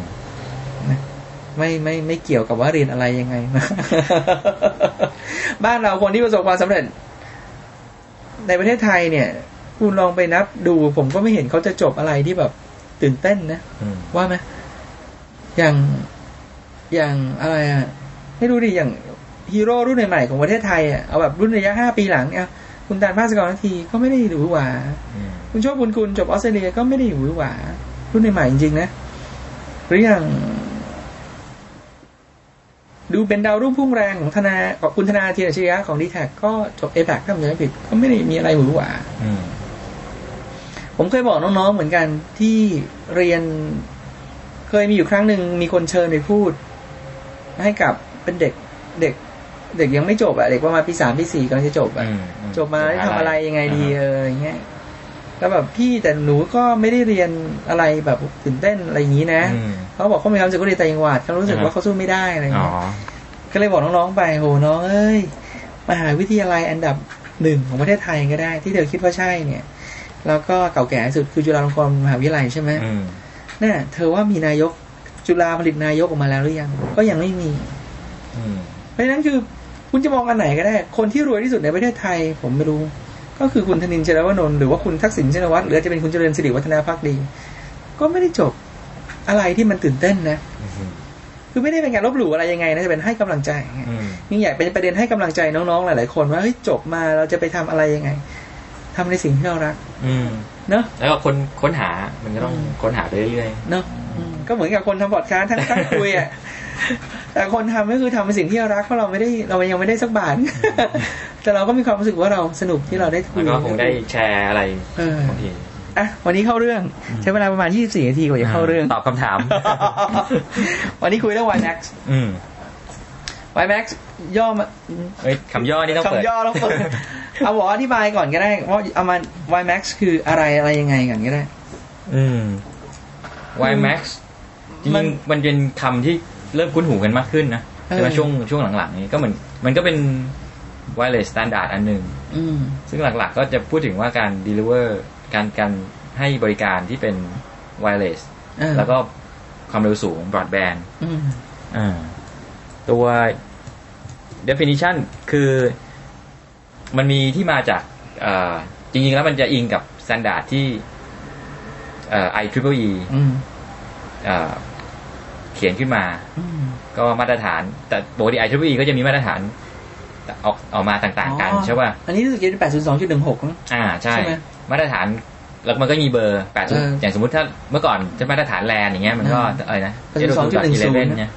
ไม่ไม่ไม่เกี่ยวกับว่าเรียนอะไรยังไงบ้านเราคนที่ประสบความสำเร็จ ในประเทศไทยเนี่ย คุณลองไปนับดู ผมก็ไม่เห็นเขาจะจบอะไรที่แบบตื่นเต้นนะอืมว่าไหม อย่างอย่างอะไรอะไม่รู้ดิอย่างฮีโร่รุ่นใหม่ๆของประเทศไทยอะเอาแบบรุ่นระยะห้าปีหลังเนี่ยคุณตาลภาสกรนาทีก็ไม่ได้หรูหวาอืมคุณโชคบุญคุณจบออสเตรเลียก็ไม่ได้หวือหวารุ่นใหม่ๆจริงๆนะหรืออย่าง ดูเป็นดาวรุ่งพุ่งแรงของธนาของคุณธนาทีนอัจฉริยะของดีแท็ก็จบเอแพคถ้าผมจำไม่ผิด ก็ไม่ได้มีอะไรหวือหวาอืมผมเคยบอกน้องๆเหมือนกันที่เรียน เคยมีอยู่ครั้งหนึ่งมีคนเชิญไปพูด ให้กับเป็นเด็กเด็ก เด็กยังไม่จบอะเด็กประมาณปีสามปีสี่กำลังจะจบอะอืมอืมจบมาได้ทำอะไรยังไงดีอ่าเอออย่างเงี้ยแล้วแบบพี่แต่หนูก็ไม่ได้เรียนอะไรแบบตื่นเต้นอะไรอย่างนี้นะอืมเขาบอกเขามีความรู้สึกว่าเรียนแต่จังหวัดเขารู้สึกอ่าว่าเขาสู้ไม่ได้อะไรอย่างอ๋อเงี้ยก็เลยบอกน้องๆไปโหน้องเอ้ยมหาวิทยาลัยอันดับหนึ่งของประเทศไทยก็ได้ ที่เธอคิดว่าใช่เนี่ย แล้วก็เก่าแก่ที่สุดคือจุฬาลงกรณ์มหาวิทยาลัยใช่ไหมอืม น่ะเธอว่ามีนายกจุฬาผลิตนายกออกมาแล้วหรือยัง ก็ยังไม่มีอืมเพราะฉะนั้นคือคุณจะมองอันไหนก็ได้ คนที่รวยที่สุดในประเทศไทย ผมไม่รู้ ก็คือคุณธนินทร์เจรวนนท์หรือว่าคุณทักษิณชินวัตรหรืออาจจะเป็นคุณเจริญสิริวัฒนาพักดี ก็ไม่ได้จบอะไรที่มันตื่นเต้นนะอืมคือไม่ได้เป็นการลบหลู่อะไรยังไงนะจะเป็นให้กำลังใจอืมนี่อยากเป็นประเด็นให้กำลังใจน้องๆหลายๆคนว่าเฮ้ยจบมาเราจะไปทำอะไรยังไงทำในสิ่งที่เรารัก อืม เนาะแล้วก็ค้นค้นหามันก็ต้องอืมค้นหาไปเรื่อยเนาะอืมก็เหมือนกับคนทำพอดคาสต์ทั้งทั้งคุยอะแต่คนทำก็คือทำเป็นสิ่งที่เรารักเพราะเราไม่ได้เรายังไม่ได้สักบาทแต่เราก็มีความรู้สึกว่าเราสนุกที่เราได้ๆคุแล้ยวก็คงได้แชร์อะไรเออบางทีอะวันนี้เข้าเรื่องใช้เวลาประมาณ 24 นาทีกว่าจะเข้าเรื่อง ตอบคำถาม วันนี้คุยเรื่อง YMAX อืม YMAX ย่อมาเอ้ยคำย่อนี่ต้องเปิดคำย่อต้องเปิดเอาบอกอธิบายก่อนก็ได้ว่าเอามา YMAX คืออะไรอะไรยังไงก่อนก็ได้ อืม YMAX จริมันงๆมันเป็นคำที่เริ่มคุ้นหูกันมากขึ้นนะเออใช่ไหมช่วงช่วงหลังๆนี้ก็เหมือนมันก็เป็น wireless standard อันหนึ่งอืมซึ่งหลักๆก็จะพูดถึงว่าการ deliver การการให้บริการที่เป็น wireless เออแล้วก็ความเร็วสูง broadband อืมอ่าตัว definition คือมันมีที่มาจากเอ่อจริง ๆ แล้วมันจะอิงกับ standard ที่เอ่อ IEEE อืมเอ่อเขียนขึ้นมาอืมก็มาตรฐาน แต่ปกติ IEEE ก็จะมีมาตรฐานออกออกมาต่างๆ กันอ๋อใช่ป่ะ อันนี้รู้สึกจะเป็นแปดศูนย์สองจุดหนึ่งหกอ่าใช่ใช่ไหมมาตรฐาน แล้วมันก็มีเบอร์แปดเอออย่างสมมติถ้าเมื่อก่อนจะมาตรฐานแลนอย่างเงี้ยมันก็อ่าอะไรนะ82.10เนี่ย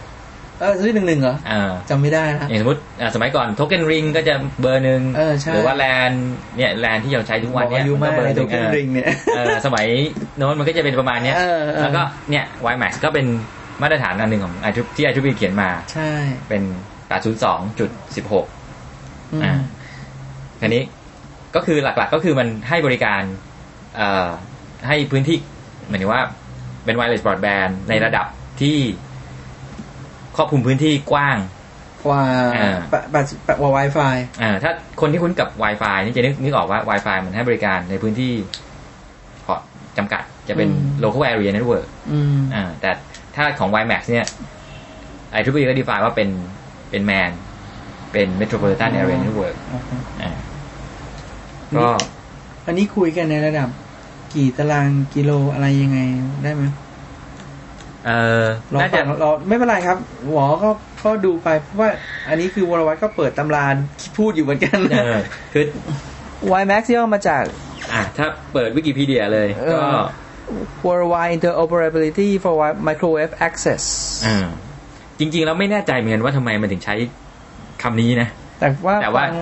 เออซื้อหนึ่งหนึ่งเหรออ่าจำไม่ได้ละอย่างสมมติอ่าสมัยก่อนโทเก้นริงก็จะเบอร์หนึ่งเออใช่หรือว่าแลนเนี่ยแลนที่เราใช้ทุกวันเนี่ยบอกอายุมันมากก็เบอในร์หตันึ่วงเครื่องริงเนี่ยเออสมัยโน้นมันก็จะเป็นประมาณเนี้ยเออเออแล้วก็เนี่ย YMAX ก็เป็นมาตรฐานอันหนึ่งของ i ที่ i 2 b เขียนมา ใช่ เป็น802.16อืมอ่าทีนี้ก็คือหลัก ๆ ก็คือมันให้บริการเอ่อให้พื้นที่หมายถึงว่าเป็น wireless broadband ในระดับที่ ครอบคลุมพื้นที่กว้างกว่าอ่าแปะแปะแปะกว่า Wi-Fi อ่าถ้าคนที่คุ้นกับ Wi-Fi นี่จะนึกนึกออกว่า Wi-Fi มันให้บริการในพื้นที่ขอจำกัดจะเป็นอืม local area network อืมอ่าแต่ถ้าของ WiMAX เนี่ย i 2 b ก็ define ว่าเป็นเป็น MAN เป็น metropolitan area network อ่าก็อันนี้คุยกันในระดับกี่ตารางกิโลอะไรยังไงได้ไหม เออเราน่าจะฟังเราไม่เป็นไรครับหมอก็ก็ดูไปเพราะว่า อันนี้คือวรวัตก็เปิดตำราพูดอยู่เหมือนกันเออคือ YMAX ย่อมาจาก อะถ้าเปิดวิกิพีเดียเลยเออก็ Worldwide Interoperability for Microwave Access อ่าจริง ๆ แล้วไม่แน่ใจเหมือนกันว่าทำไมมันถึงใช้คำนี้นะ แต่ว่าแต่ว่าฟัง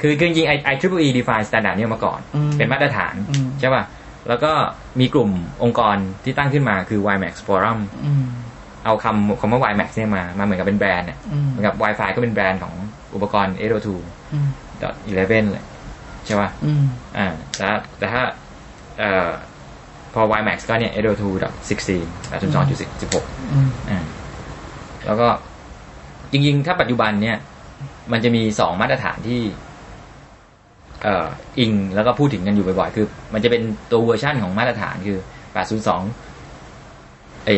คือคือจริงๆ I I triple E define standard เนี่ยมาก่อนอืมเป็นมาตรฐานอืมใช่ป่ะ แล้วก็มีกลุ่มองค์กรที่ตั้งขึ้นมาคือ WiMAX Forum อืมเอาคำคำว่า WiMAX เนี่ยมา มาเหมือนกับเป็นแบรนด์เนี่ยอืมเหมือนกับ Wi-Fi ก็เป็นแบรนด์ของอุปกรณ์802.11อืมเลยใช่ป่ะอืมอ่าแต่แต่ถ้าเอ่อพอ WiMAX ก็เนี่ย802.16 802.16อืมอ่าแล้วก็จริงๆ ถ้าปัจจุบันเนี่ย มันจะมีสองมาตรฐานที่เอ่ออิงแล้วก็พูดถึงกันอยู่บ่อยๆ คือ มันจะเป็นตัวเวอร์ชั่นของมาตรฐานคือ 802 เอ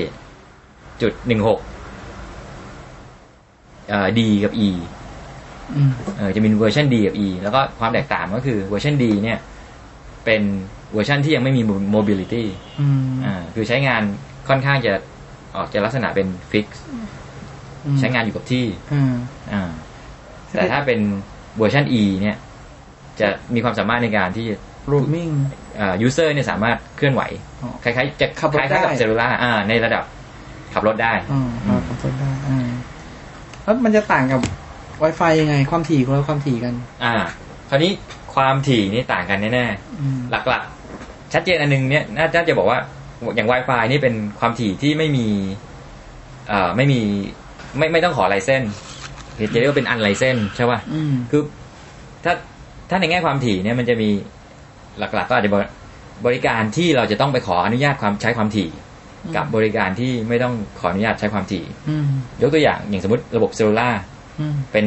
จุดหนึ่งหกเอ่อ D กับ E อืมเออจะมี version D กับ E แล้วก็ความแตกต่างก็คือเวอร์ชัน D เนี่ย เป็นเวอร์ชันที่ยังไม่มี mobility อืมอ่าคือใช้งานค่อนข้างจะออกจะลักษณะเป็น fix อืมใช้งานอยู่กับที่อืมอ่าแต่ถ้าเป็นเวอร์ชัน E เนี่ย จะมีความสามารถในการที่ roaming อ่า user เนี่ยสามารถเคลื่อนไหวอ๋อคล้ายๆจะขับรถคล้ายๆกับได้เซลลูล่าอ่าในระดับขับรถได้อืมเราทำต้นได้อ่าแล้วมันจะต่างกับ Wi-Fi ยังไง ความถี่คนละความถี่กัน อ่า คราวนี้ความถี่นี่ต่างกันแน่อืมๆหลักๆ ชัดเจนอันนึงเนี่ยน่าน่าจะบอกว่าอย่าง Wi-Fi นี่เป็นความถี่ที่ไม่มีเอ่อไม่มีไม่ไม่ต้องขอไลเซนหรือจะเรียกว่าเป็นอันไลเซนใช่ป่ะอืมคือถ้า ถ้าในแง่ความถี่เนี่ยมันจะมีหลัก ๆ ก็อาจจะบริบริการที่เราจะต้องไปขออนุญาตความใช้ความถี่ กับบริการที่ไม่ต้องขออนุญาตใช้ความถี่อืมยกตัวอย่างอย่างสมมติระบบเซลลูล่าอืมเป็น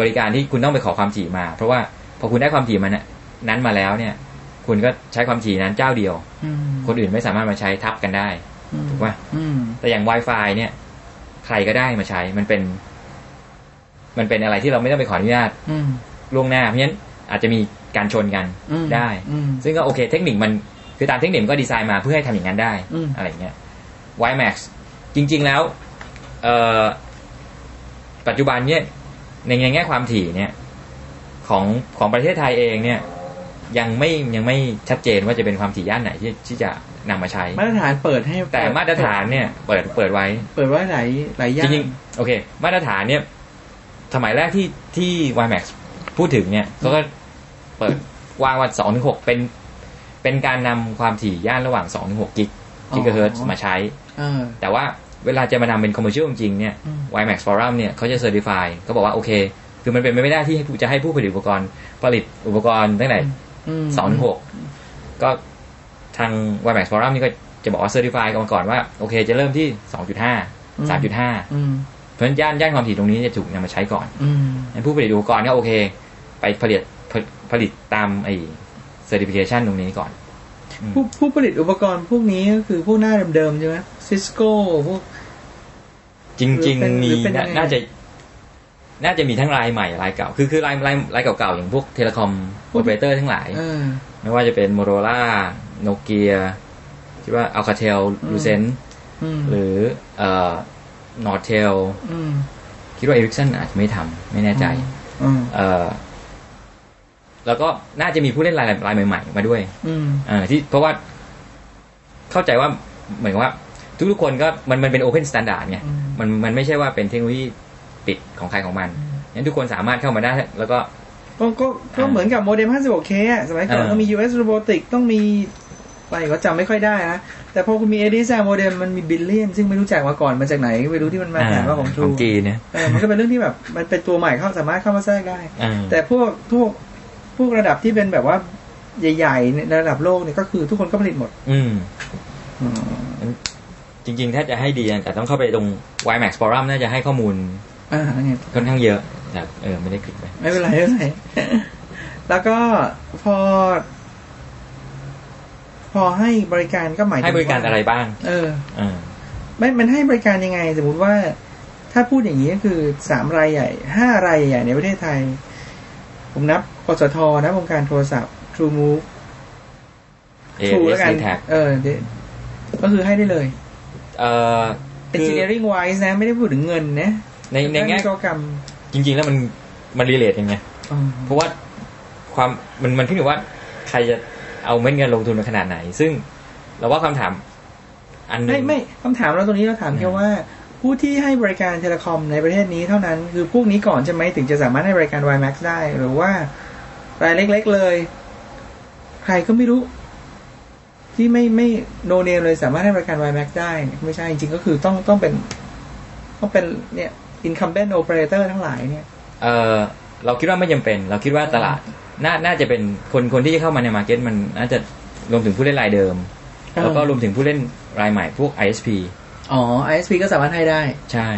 บริการที่คุณต้องไปขอความถี่มา เพราะว่าพอคุณได้ความถี่มันนั้นมาแล้วเนี่ย คุณก็ใช้ความถี่นั้นเจ้าเดียวอืมคนอื่นไม่สามารถมาใช้ทับกันได้ถูกปะอืมแต่อย่าง Wi-Fi เนี่ย ใครก็ได้มาใช้มันเป็น มันเป็นอะไรที่เราไม่ต้องไปขออนุญาตอืมล่วงหน้าเพราะฉะนั้น อาจจะมีการชนกันอืมได้อืมซึ่งก็โอเค เทคนิคมันคือตามเทคนิคมันก็ดีไซน์มาเพื่อให้ทำอย่างนั้นได้อืมอะไรเงี้ย WiMAX จริง ๆ แล้วเอ่อปัจจุบันเนี่ยในแง่ความถี่เนี่ยของของประเทศไทยเองเนี่ยยังไม่ยังไม่ชัดเจนว่าจะเป็นความถี่ย่านไหนที่ที่จะนำมาใช้ มาตรฐานเปิดให้แต่มาตรฐานเนี่ยเปิดเปิดไว้ เปิดไว้หลายหลายย่านจริงๆโอเค มาตรฐานเนี่ยสมัยแรกที่ที่ YMAX พูดถึงเนี่ยเขาก็ เปิดวางวันสองถึงหกเป็น เป็นการนำความถี่ย่านระหว่างสองถึงหกกิกกิกะเฮิร์ตมาใช้เออแต่ว่าเวลาจะมาทำเป็น commercial จริงๆเนี่ยอืม WiMAX Forum เนี่ยเขาจะ certify เขาบอกว่าโอเค คือมันเป็นไปไม่ได้ที่จะให้ผู้ผลิตอุปกรณ์ ผลิตอุปกรณ์ตั้งแต่สองถึงหกก็ทาง WiMAX Forum นี่ก็จะบอกว่า certify กันมาก่อนว่าโอเค จะเริ่มที่สองจุดห้าสามจุดห้าอืมเพราะฉะนั้นย่านย่านความถี่ตรงนี้จะถูกนำมาใช้ก่อนอืมงั้นผู้ผลิตอุปกรณ์ก็โอเค ไปผลิต ผลิตผลิตตามไอ้ certification ตรงนี้ก่อนอืมผู้ผู้ผลิตอุปกรณ์พวกนี้ก็คือพวกหน้าเดิมๆใช่ไหม Cisco พวก จริงหรือเป็นๆมีหรือเป็นยังไงน่าจะน่าจะมีทั้งรายใหม่รายเก่า คือคือรายรายรายเก่าๆ อย่างพวก telecomโอเปอเรเตอร์ทั้งหลายเออไม่ว่าจะเป็น m o t o r o l a โนเกียที่ว่า Alcatel อืม Lucent อืมหรือเอ่อ Nortel อืมคิดว่า Ericsson อาจจะไม่ทำไม่แน่ใจอืมเอ่อ แล้วก็น่าจะมีผู้เล่นรายรายใหม่ ๆ มาด้วย อืมเออที่เพราะว่าเข้าใจว่าเหมือนกับว่า ทุกๆคนก็มันมันเป็น Open Standard ไงอืมมันมันไม่ใช่ว่าเป็นเทคโนโลยีปิดของใครของมันงั้นทุกคนสามารถเข้ามาได้ แล้วก็ก็ก็ก็เหมือนกับโมเด็ม 56K อะสมัยก่อนอ่าต้องมี US Robotic ต้องมีอะไรก็จำไม่ค่อยได้นะ แต่พอคุณมี ADSL โมเด็มมันมีบิลเลียน ซึ่งไม่รู้จักมาก่อนมาจากไหน ไม่รู้ที่มันมาแถมว่าของข True องจีนเนี่ยเออมันก็เป็นเรื่องที่แบบ มันเป็นตัวใหม่เข้าสามารถเข้ามาแทรกได้อ่าแต่พวกพวกพ วกระดับที่เป็นแบบว่า ใหญ่ๆในระดับโลกเนี่ยก็คือทุกคนก็ผลิตหมด อืมอืมจริงๆ ถ้าจะให้ดีแต่ต้องเข้าไปตรง YMAX Forum น่าจะให้ข้อมูลอ่าเนี่ยค่อนข้างเยอะแต่เออไม่ได้คลิกไปไม่เป็นไรไม่เป็นไรแล้วก็พอ พอให้บริการก็หมายถึงให้บริการว่อะไรบ้าง เอออ่าไม่มันให้บริการยังไง สมมติว่า ถ้าพูดอย่างนี้ก็คือสามรายใหญ่ห้ารายใหญ่ในประเทศไทย ผมนับป สทนะวงการโทรศัพท์ True Move เอ True เอแล้วสกันแท็กเออเดี๋ยวก็คือให้ได้เลย เอ่อคือ engineering wise นะ ไม่ได้พูดถึงเงินนะ ในในแง่ด้านวิศวกรรม จริง ๆ แล้วมันมันรีเลทยังไงอ๋อเพราะว่าความมันมันขึ้นอยู่ว่าใครจะเอาเม็ดเงินลงทุนมาขนาดไหน ซึ่งเราว่าคำถาม อันหนึไม่งไม่คำถามเราตรงนี้เราถามแค่ว่า ผู้ที่ให้บริการเทเลคอมในประเทศนี้เท่านั้น คือพวกนี้ก่อนใช่ไหมถึงจะสามารถให้บริการ WiMAX ได้ หรือว่า รายเล็ก ๆ เลย ใครก็ไม่รู้ ที่ไม่ไม่โนเนมเลยสามารถให้บริการ WiMAX ได้เนี่ยไม่ใช่จริงๆก็คือต้องต้องเป็น ต้องเป็นเนี่ย incumbent operator ทั้งหลายเนี่ย เออเราคิดว่าไม่จำเป็น เราคิดว่าตลาดน่าน่าจะเป็นคนคนที่จะเข้ามาในมาร์เก็ตมันน่าจะรวมถึงผู้เล่นรายเดิมอ่าแล้วก็รวมถึงผู้เล่นรายใหม่พวก ISP อ๋อ ISP ก็สามารถให้ได้ ใช่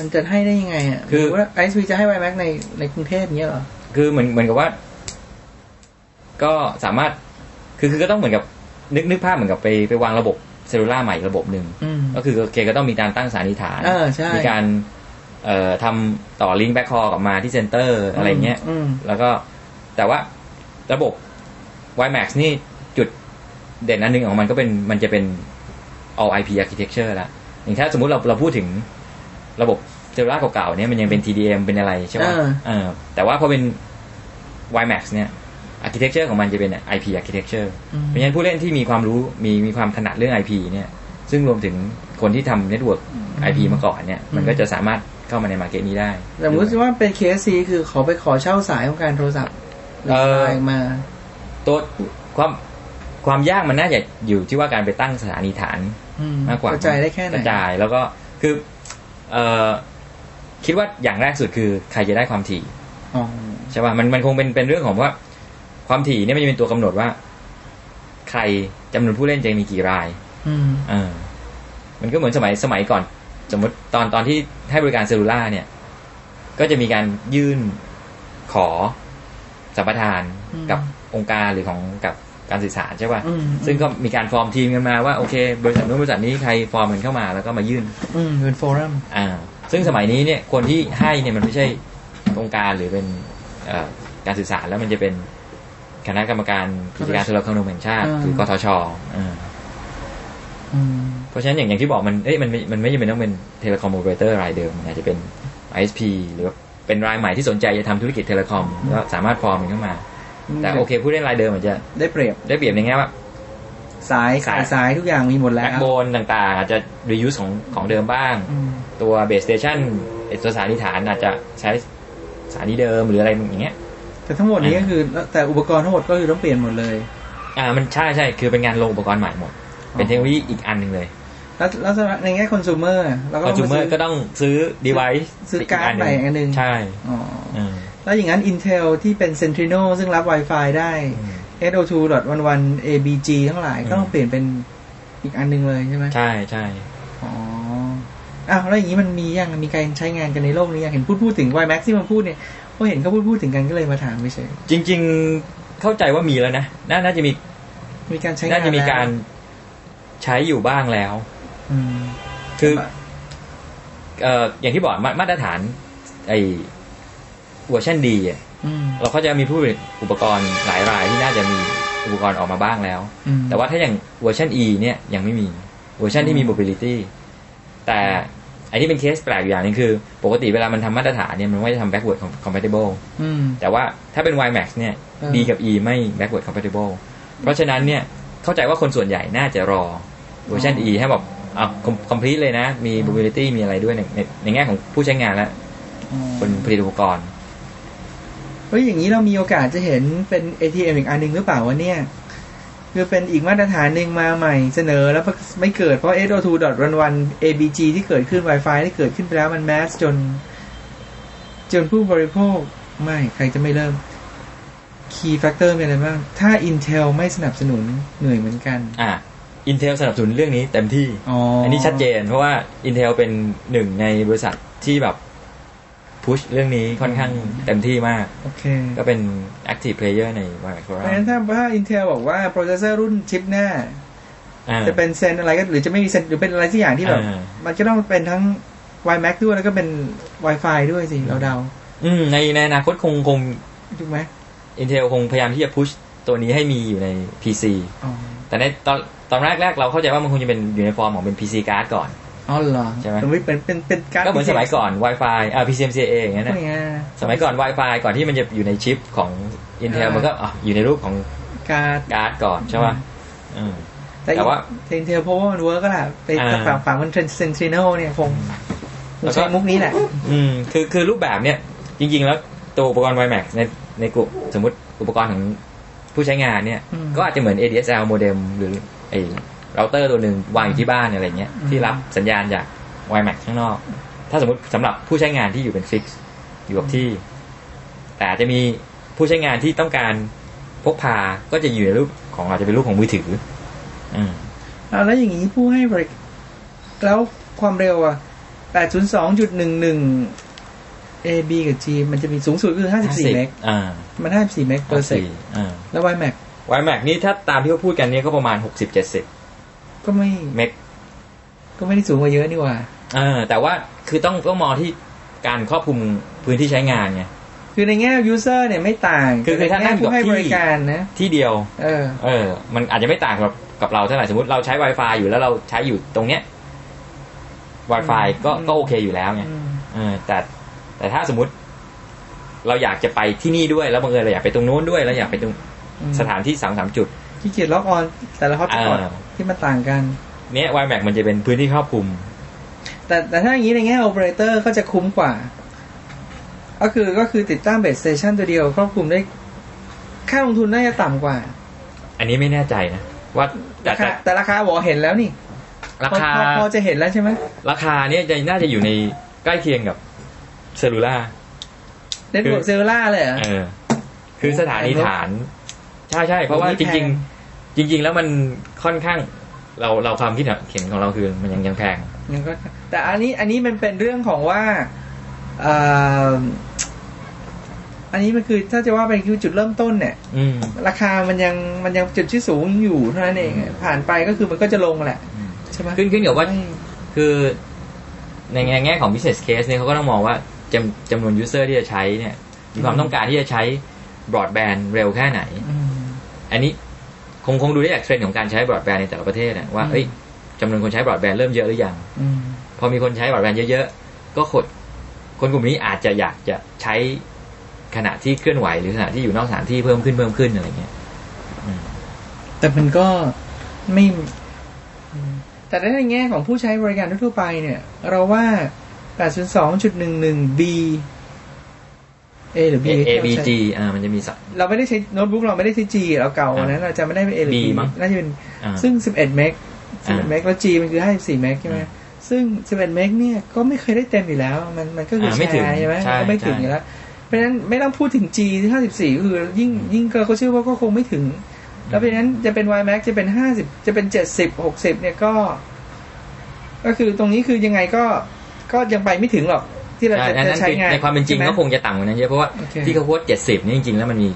มันจะให้ได้ยังไงอะคือหรือว่า ISP จะให้ WiMAX ในในกรุงเทพเนี้ยเหรอ คือเหมือนเหมือนกับว่า ก็สามารถคือคือก็ต้องเหมือนกับนึกนึกภาพเหมือนกับไปไปวางระบบ cellular ใหม่ระบบหนึ่งอืมก็คือโอเคก็ต้องมีการตั้งสถานีฐานเออใช่มีการเอ่อทำต่อ link backhaul กลับมาที่ center อะไรเงี้ยอืมแล้วก็แต่ว่าระบบ WiMAX นี่จุดเด่นอันหนึ่งของมันก็เป็นมันจะเป็น all IP architecture ละอย่างถ้าสมมุติเราเราพูดถึง ระบบ cellular เก่าๆเนี่ยมันยังเป็น TDM เป็นอะไรใช่ไหมอ่าเออแต่ว่าพอเป็น WiMAX เนี่ย architecture ของมันจะเป็น IP architecture อืมเพราะฉะนั้นผู้เล่นที่มีความรู้มีมีความถนัดเรื่อง IP เนี่ย ซึ่งรวมถึงคนที่ทำเน็ตเวิร์ก IP มาก่อนเนี่ย มันก็จะสามารถเข้ามาใน market นี้ได้สมมติว่าเป็น KSC คือขอไปขอเช่าสายของการโทรศัพท์เออสายมาตัวความความยากมันน่าจะอยู่ที่ว่าการไปตั้งสถานีฐานอืมากกว่า กระจายได้แค่ไหนกระจายแล้วก็คือ เอ่อคิดว่าอย่างแรกสุดคือใครจะได้ความถี่อ๋อใช่ป่ะมันมันคงเป็นเป็นเรื่องของว่า ความถี่เนี่ยมันจะเป็นตัวกำหนดว่า ใครจำนวนผู้เล่นจะมีกี่ราย อืมเออมันก็เหมือนสมัยสมัยก่อน สมมติตอนตอนที่ให้บริการเซลลูล่าเนี่ย ก็จะมีการยื่นขอสัมปทานอืมกับองค์การหรือของกับ การสื่อสารใช่ป่ะอืมซึ่งก็มีการฟอร์มทีมกันมาว่าโอเค บริษัทนู้นบริษัทนี้ใครฟอร์มกันเข้ามาแล้วก็มายื่นอืมเป็นโฟรัมอ่า ซึ่งสมัยนี้เนี่ยคนที่ให้เนี่ยมันไม่ใช่องค์การหรือเป็นเอ่อการสื่อสารแล้วมันจะเป็นคณะกรรมการกิจการโทรคมนาคมแห่งชาติอ่าคือกทชอ่าอืมเพราะฉะนั้นอย่างอย่างที่บอกมันเอ้ยมันไม่มันไม่จำเป็นต้องเป็นtelecom operator รายเดิมมันอาจจะเป็น ISP หรือว่าเป็นรายใหม่ที่สนใจจะทำธุรกิจ telecom ก็สามารถฟอร์มมันเข้ามา แต่โอเคผู้เล่นรายเดิมอาจจะได้เปรียบได้เปรียบในแง่ว่าสายสายสายทุกอย่างมีหมดแล้ว backbone ต่างๆ อาจจะ reuse ของของเดิมบ้างอืมตัว base station ตัวสถานีฐานอาจจะใช้สถานีเดิมหรืออะไรอย่างเงี้ย แต่ทั้งหมดนี้ก็คือแต่อุปกรณ์ทั้งหมดก็คือต้องเปลี่ยนหมดเลย อ่ามันใช่ใช่คือเป็นงานลงอุปกรณ์ใหม่หมด เป็นเทคโนโลยีอีกอันหนึ่งเลย แล้วแล้วในแง่คอน sumer เราก็คอนต้องซูเมอซื้ร์ก็ต้องซื้อ device ซื้อการ์ดใหม่อันหนึ่งใช่อ๋ออืมแล้วอย่างนั้น Intel ที่เป็น Centrino ซึ่งรับ Wi-Fi ได้อืม SO2.11 ABG ทั้งหลายอืมก็ต้องเปลี่ยนเป็นอีกอันหนึงเลยใช่ไหมใช่ใช่อ๋ออ้าวแล้วอย่างนี้มันมียังมีการใช้งานกันในโลกนี้ยังเห็นพูดพูดถึง WiMAX ที่มันพูดเนี่ยพอเห็นเขาพูดพูดถึงกันก็เลยมาถามไม่ใช่จริงเข้าใจว่ามีแล้วนะน่าน่าจะมี มีการใช้งานน่าจะมีการแล้วใช้อยู่บ้างแล้วอืม คือเอ่ออย่างที่บอกมามาตรฐาน ไอเวอร์ชัน D อะอืมเราก็จะมีผู้ผลิตอุปกรณ์หลายรายที่น่าจะมีอุปกรณ์ออกมาบ้างแล้วอืมแต่ว่าถ้าอย่างเวอร์ชัน E เนี่ยยังไม่มีเวอร์ชันที่มี mobility แต่อันนี้เป็นเคสแปลกอยู่อย่างหนึ่งคือ ปกติเวลามันทำมาตรฐานเนี่ยมันไม่ได้ทำ backward compatible อืมแต่ว่าถ้าเป็น YMAX เนี่ยเออ D กับ E ไม่ backward compatible เพราะฉะนั้นเนี่ยเข้าใจว่าคนส่วนใหญ่น่าจะรอเวอร์ชัน E ให้แบบ อะ com- complete เลยนะ มี mobility มีอะไรด้วยในในในแง่ของผู้ใช้งานและคนผลิตอุปกรณ์เฮ้ยอย่างนี้เรามีโอกาสจะเห็นเป็น ATM อีกอันหนึ่งหรือเปล่าวะเนี่ย คือเป็นอีกมาตรฐานหนึ่งมาใหม่เสนอแล้วไม่เกิดเพราะ802.11 ABG ที่เกิดขึ้น Wi-Fi ที่เกิดขึ้นไปแล้วมันแมสจน จนผู้บริโภคไม่ ใครจะไม่เริ่ม Key Factor มีอะไรบ้าง ถ้า Intel ไม่สนับสนุนเหนื่อยเหมือนกัน อ่ะ Intel สนับสนุนเรื่องนี้เต็มที่อ๋ออัอันนี้ชัดเจน เพราะว่า Intel เป็นหนึ่งในบริษัทที่แบบ push เรื่องนี้ค่อนข้างเต็มที่มาก โอเค ก็เป็น active player ใน WiMAX เพราะฉะนั้นถ้าถ้า Intel บอกว่า processor รุ่นชิปหน้าอ่าจะเป็นเซนอะไรก็หรือจะไม่มีเซนหรือเป็นอะไรสักอย่างที่แบบอ่ามันก็ต้องเป็นทั้ง WiMAX ด้วยแล้วก็เป็น Wi-Fi ด้วยสิ เราเดา อืม ในในอนาคตคงคงถูกไหม Intel คงพยายามที่จะพุชตัวนี้ให้มีอยู่ใน PC อ๋อแต่ในตอน ตอนแรกแรกๆเราเข้าใจว่ามันคงจะเป็นอยู่ในฟอร์มของเป็น PC card ก่อนอ๋อเหรอใช่ไหมนเป็นเป็นเป็นการก็เหมือนสมัยก่อน Wi-Fi อ่า PCMCA อย่างนั้นพวนะกเนี้ยสมัยก่อน Wi-Fi ก่อนที่มันจะอยู่ในชิปของ Intel อ่ามัมันก็อะอยู่ในรูปของการดการ์ดก่อนใช่ป่ะอืมแต่ว่าแต่ Intel เพราะว่ามัน work ก็แหละไปอ่าฝั่งฝั่งมัน Centrino เนี่ยคงแล้วก็ใช้มุกนี้แหละ อืมคือคือรูปแบบเนี่ย จริง ๆ แล้วตัวอุปกรณ์ WiMAX ในในกลุ่มสมมติอุปกรณ์ของผู้ใช้งานเนี่ยอืมก็อาจจะเหมือน ADSL โมเด็มหรือ ไอเราเตอร์ตัวหนึ่งวางอยู่ที่บ้านอะไรเงี้ยอืมที่รับสัญญาณจาก WiMAX ข้างนอก ถ้าสมมติสำหรับผู้ใช้งานที่อยู่เป็น fix อยู่กับที่ แต่อาจจะมีผู้ใช้งานที่ต้องการพกพาก็จะอยู่ในรูปของอาจจะเป็นรูปของมือถือ อืมเอาแล้วอย่างนี้ผู้ให้บริแล้วความเร็วอะ802.11 AB กับ G มันจะมีสูงสุดคือ54เมกอ่ามัน54เมก per sec อ่าแล้ว WiMAX WiMAX นี่ถ้าตามที่เขาพูดกันเนี่ยก็ประมาณหกสิบเจ็ดสิบก็ไม่เมกก็ไม่ได้สูงกว่าเยอะนี่หว่าเออแต่ว่าคือต้องต้องมองที่การครอบคลุมพื้นที่ใช้งานไงคือในแง่ user เนี่ยไม่ต่าง คือคือแต่ถ้าในแง่นั่งอยู่ผู้ให้กับที่บริการนะที่เดียว เออ เออ มันอาจจะไม่ต่างกับกับเราเท่าไหร่สมมติเราใช้ Wi-Fi อยู่แล้วเราใช้อยู่ตรงเนี้ย Wi-Fi ก็อืมก็โอเคอยู่แล้วไงอืมเออ แต่แต่ถ้าสมมติ เราอยากจะไปที่นี่ด้วยแล้วบังเอิญเราอยากไปตรงโน้นด้วยแล้วอยากไปตรงอืม สถานที่สามสามจุดขี้เกียจล็อกออนแต่ละฮอตสปอตอ่าที่มันต่างกัน เนี้ย WiMAX มันจะเป็นพื้นที่ครอบคลุม แต่แต่ถ้าอย่างนี้ในแง่โอเปอเรเตอร์ก็จะคุ้มกว่า ก็คือก็คือติดตั้ง base station ตัวเดียวครอบคลุมได้ ค่าลงทุนน่าจะต่ำกว่า อันนี้ไม่แน่ใจนะ ว่าแต่ราคาแต่แต่ราคาบอกเห็นแล้วนี่ ราคาพอพอพอจะเห็นแล้วใช่ไหมราคาเนี่ยจะน่าจะอยู่ในใกล้เคียงกับ cellular network cellular เลยเหรอเออคือสถานีฐาน ใช่ใช่เพราะว่าโอ้จนี่แพงจริงๆ จริง ๆ แล้วมันค่อนข้าง เราเราความคิดเห็นของเราคือมันยังยังแพงงั้นก็แต่อันนี้อันนี้มันเป็นเรื่องของว่าเอ่ออันนี้มันคือถ้าจะว่าไปคือจุดเริ่มต้นเนี่ยอืมราคามันยังมันยังจุดที่สูงอยู่เท่านั้นเองผ่านไปก็คือมันก็จะลงแหละใช่ไหมขึ้นขึ้นกับว่าไม่คือในแง่แง่ของ business case เนี่ยเขาก็ต้องมองว่าจำจำนวน user ที่จะใช้เนี่ยมีความต้องการที่จะใช้ broadband เร็วแค่ไหน อืมอันนี้คงคงดูได้จากเทรนด์ของการใช้ broadband ในแต่ละประเทศนะว่าอืมเอ้ยจำนวนคนใช้ broadband เริ่มเยอะหรือยังอืมพอมีคนใช้ broadband เยอะๆก็คนคนกลุ่มนี้อาจจะอยากจะใช้ขณะที่เคลื่อนไหวหรือขณะที่อยู่นอกสถานที่เพิ่มขึ้นเพิ่มขึ้นอะไรเงี้ยแต่มันก็ไม่อืมแต่ในแง่ของผู้ใช้บริการทั่วๆไปเนี่ย เราว่า 802.11b A หรือ B A B G อ่ามันจะมีสักเราไม่ได้ใช้โน้ตบุ๊กเราไม่ได้ใช้ G เราเก่าอ่านั้นเราจะไม่ได้เป็น A หรือ B B มั้งน่าจะเป็นอ่าซึ่ง 11 meg อ่า11 meg แล้ว G มันคือ 54 meg ใช่ไหมอ่าซึ่ง 11 meg เนี่ยก็ไม่เคยได้เต็มอยู่แล้ว มันมันก็คืออ่าแชไม่ถึงใช่ไหมใช่มันก็ไม่ถึงใช่อยู่แล้ว เพราะฉะนั้นไม่ต้องพูดถึง G ที่54ก็คือยิ่งยิ่งเราก็เชื่อว่าก็คงไม่ถึง แล้วเพราะฉะนั้นจะเป็น WiMAX จะเป็น 50 จะเป็น 70 60 เนี่ยก็ ก็คือตรงนี้คือยังไงก็ก็ยังไปไม่ถึงหรอก ที่เราใช่จะอันจะนั้นใช้คืองานในความเป็นจริงใช่ไหก็คงจะต่ำกว่านั้นเยอะเพราะว่าโอเคที่เขาโพสเจ็ดสิบนี่จริงๆแล้วมันมี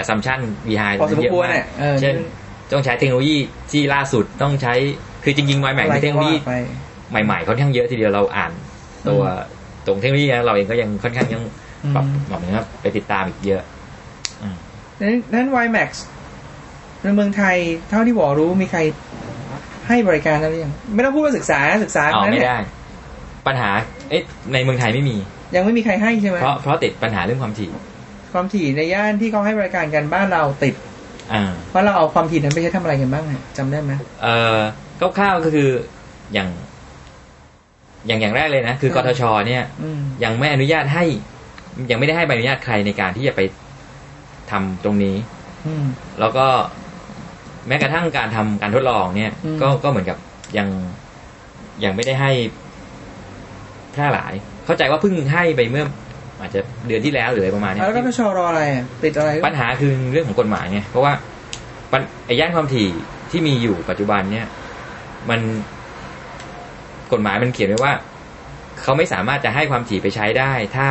assumption behind พอสมเยอะควรมาเนี่ยกเออเช่นต้องใช้เทคโนโลยีที่ล่าสุดต้องใช้คือจริงๆ y m a x มีเทคโนโลยีไปใหม่ๆค่อนข้างเยอะทีเดียวเราอ่าน ตัวตรงเทคโนโลยีนะเราเองก็ยังค่อนข้างยังปรับอืมแบบนี้ครับไปติดตามอีกเยอะนั้นนั้น YMAX ในเมืองไทยเท่าที่บอกรู้มีใครให้บริการแล้วหรือยังไม่ต้องพูดว่าศึกษานะศึกษาเอานั้นไม่เนี่ยได้ ปัญหาเอ๊ะในเมืองไทยไม่มี ยังไม่มีใครให้ใช่ไหมเพราะเพราะติดปัญหาเรื่องความถี่ความถี่ในย่านที่เขาให้บริการกันบ้านเราติดอ่าเพราะเราเอาความถี่นั้นไปใช้ทำอะไรกันบ้างอะจำได้ไหมเอ่อคร่าวๆก็คืออย่าง อย่างอย่างแรกเลยนะ คือมกทชเนี่ยอืมยังไม่อนุญาตให้ ยังไม่ได้ให้ใบอนุญาตใครในการที่จะไปทำตรงนี้ อืมแล้วก็แม้กระทั่งการทำการทดลองเนี่ยอืมก็ก็เหมือนกับยังยังไม่ได้ให้ แพร่หลาย เข้าใจว่าเพิ่งให้ไปเมื่อ อาจจะเดือนที่แล้วหรืออะไรประมาณเนี้ยแล้วก็ทชรออะไรอะติดอะไรปัญหาคือเรื่องของกฎหมายไงเพราะว่าปัญไอ้ย่านความถี่ที่มีอยู่ปัจจุบันเนี่ย มันกฎหมายมันเขียนไว้ว่า เขาไม่สามารถจะให้ความถี่ไปใช้ได้ ถ้า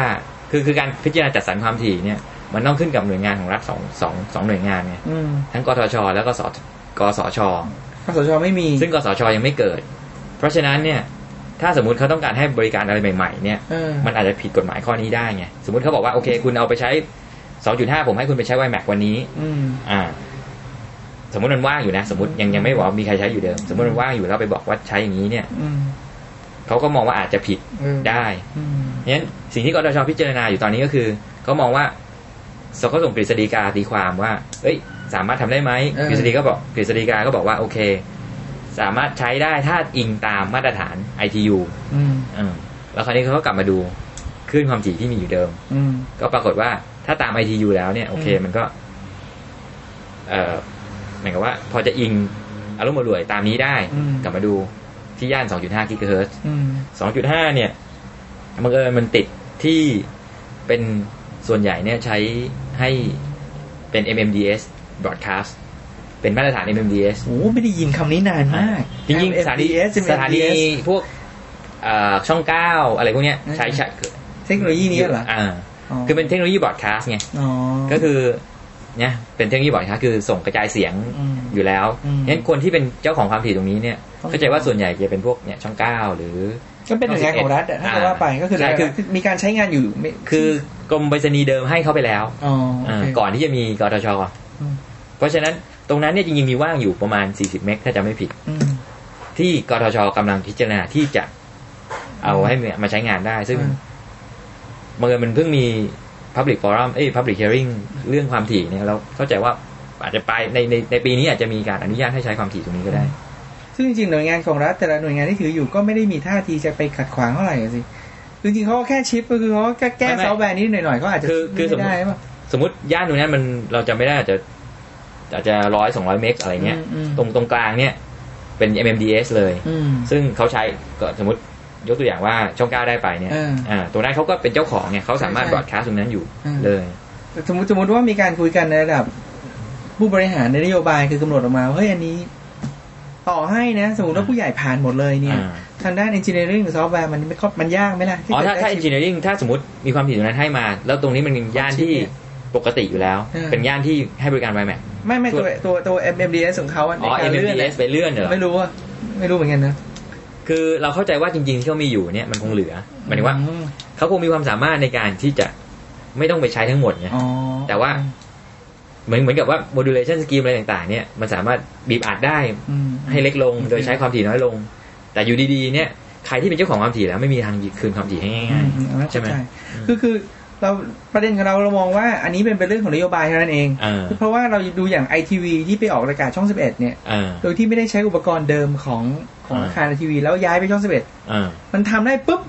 คือคือการพิจารณาจัดสรรความถี่เนี่ย มันต้องขึ้นกับหน่วยงานของรัฐสองสองสองหน่วยงานไงอืมทั้งกทช แล้วก็สกสชกสชไม่มี ซึ่งกสชยังไม่เกิด เพราะฉะนั้นเนี่ย ถ้าสมมติเขาต้องการให้บริการอะไรใหม่ๆเนี่ยเออมันอาจจะผิดกฎหมายข้อนี้ได้ไงสมมติเขาบอกว่าโอเค คุณเอาไปใช้2.5ผมให้คุณไปใช้ YMAX วันนี้อืมอ่า สมมติมันว่างอยู่นะ สมมติยังยังไม่บอกว่ามีใครใช้อยู่เดิม สมมติมันว่างอยู่แล้วไปบอกว่าใช้อย่างนี้เนี่ยอืมเขาก็มองว่าอาจจะผิดเออได้อืมงั้นสิ่งที่กตชพิจารณาอยู่ตอนนี้ก็คือเขามองว่าสเขาส่งกฤษฎีกาตีความว่า เอ้ย สามารถทำได้ไหมเออกฤษฎีก็บอกกฤษฎีกาก็บอกว่าโอเค สามารถใช้ได้ถ้าอิงตามมาตรฐาน ITU อืมอืมแล้วคราวนี้เขาก็กลับมาดูคลื่นความถี่ที่มีอยู่เดิม อืมก็ปรากฏว่าถ้าตาม ITU แล้วเนี่ยโอเคอืมมันก็ เอ่อหมายความว่า พอจะอิงอารมณ์รวยตามนี้ได้อืมกลับมาดูที่ย่าน 2.5 กิกะเฮิรตซ์อืม2.5 เนี่ยบังเอิญมันติดที่เป็นส่วนใหญ่เนี่ยใช้ให้เป็น MMDS broadcast เป็นมาตรฐาน MMDS โอ้ไม่ได้ยินคำนี้นานมาก จริงๆสถานี MMDS สถานีพวกเอ่อช่องเก้าอะไรพวกเนี้ยอืมใช้ใช้เทคโนโลยีนี้เหรออ่าคือเป็นเทคโนโลยีบอร์ดคาสต์ไงอ๋อก็คือเนี่ยเป็นเทคโนโลยีบอร์ดคาสต์คือส่งกระจายเสียงอืมอยู่แล้วอืมงั้นคนที่เป็นเจ้าของความถี่ตรงนี้เนี่ยต้องเข้าใจว่าส่วนใหญ่จะเป็นพวกเนี่ยช่องเก้าหรือ ก็เป็นหน่วยงานของรัฐอะถ้าจะว่าไปก็คือใช่คือมีการใช้งานอยู่ไม่คือกรมไปรษณีย์เดิมให้เข้าไปแล้วอ๋อโอเคาก่อนที่จะมีกทชอืมเพราะฉะนั้น ตรงนั้นเนี่ยจริงๆมีว่างอยู่ประมาณ 40 เมกถ้าจะไม่ผิดอืมที่กทชกำลังพิจารณาที่จะเอาให้มาใช้งานได้ ซึ่งอืมเมื่อญมันเพิ่งมี Public Forum เอ้ย Public Hearing เรื่องความถี่เนี่ยเราเข้าใจว่าอาจจะไปในในในปีนี้อาจจะมีการอนุญาตให้ใช้ความถี่ตรงนี้ก็ได้ ซึ่งจริงๆหน่วยงานของรัฐแต่ละหน่วยงานที่ถืออยู่ก็ไม่ได้มีท่าทีจะไปขัดขวางเท่าไหร่อะสิคือจริงๆเขาก็แค่ชิปก็คือเขาก็แค่แก้ไม่ไม่ซอฟต์แวร์นิดหน่อยๆก็อาจจะคือคือสมมุติไม่ได้ป่ะสมมติย่านตรงนั้นมันเราจะไม่ได้อาจจะ อาจจะร้อยสองร้อยเมกอะไรเงี้ยอืมอืมตรงตรงกลางเนี่ยเป็น MMDS เลยอืมซึ่งเขาใช้ก็สมมติยกตัวอย่างว่าช่องเก้าได้ไปเนี่ยเอออ่อ่าตรงนั้นเขาก็เป็นเจ้าของเนี่ยเขาสามารถใช่บรอดคาสต์ตรงนั้นอยู่อืมเลยสมมติสมมติว่ามีการคุยกันในระดับ ผู้บริหารในนโยบายคือกำหนดออกมาว่าเฮ้ยอันนี้ ต่อให้นะ สมมติว่าผู้ใหญ่ผ่านหมดเลยเนี่ยอ่าทางด้าน engineering หรือ software มันไม่ค่อยมันยากไหมล่ะที่อ๋อจะถ้าถ้าได้ engineering ถ้าสมมติมีความผิดตรงนั้นให้มา แล้วตรงนี้มันเป็นย่านที่ชิ ปเนี่ยปกติอยู่แล้วเออเป็นย่านที่ให้บริการ WiMAX ไม่ไม่ตัวตัวตัว MMDS ของเขาะอ๋อในการเลื่อน MMDS ไปเลื่อนเหรอไม่รู้ว่าไม่รู้เหมือนกันนะคือเราเข้าใจว่าจริงๆที่เขามีอยู่เนี่ยมันคงเหลือหมายถึงว่าอืมเขาคงมีความสามารถในการที่จะไม่ต้องไปใช้ทั้งหมดไงอ๋อแต่ว่าเหมือนเหมือนกับว่า modulation scheme อะไรต่างๆ เนี่ยมันสามารถบีบอัดได้อืมให้เล็กลง โดยใช้ความถี่น้อยลง แต่อยู่ดีๆ เนี่ยใครที่เป็นเจ้าของความถี่แล้วไม่มีทางคืนความถี่ให้ง่ายอืมอืมๆใช่ไหมเข้าคือคือ เราประเด็นของเราเรามองว่าอันนี้เป็นเป็นเรื่องของนโยบายเท่านั้นเองอ่าเพราะว่าเราดูอย่างไอทีวีที่ไปออกรายการช่อง11เนี่ยอ่าโดยที่ไม่ได้ใช้อุปกรณ์เดิมของของอ่าอาคารทีวีแล้วย้ายไปช่องอ่า11มันทำได้ปุ๊บ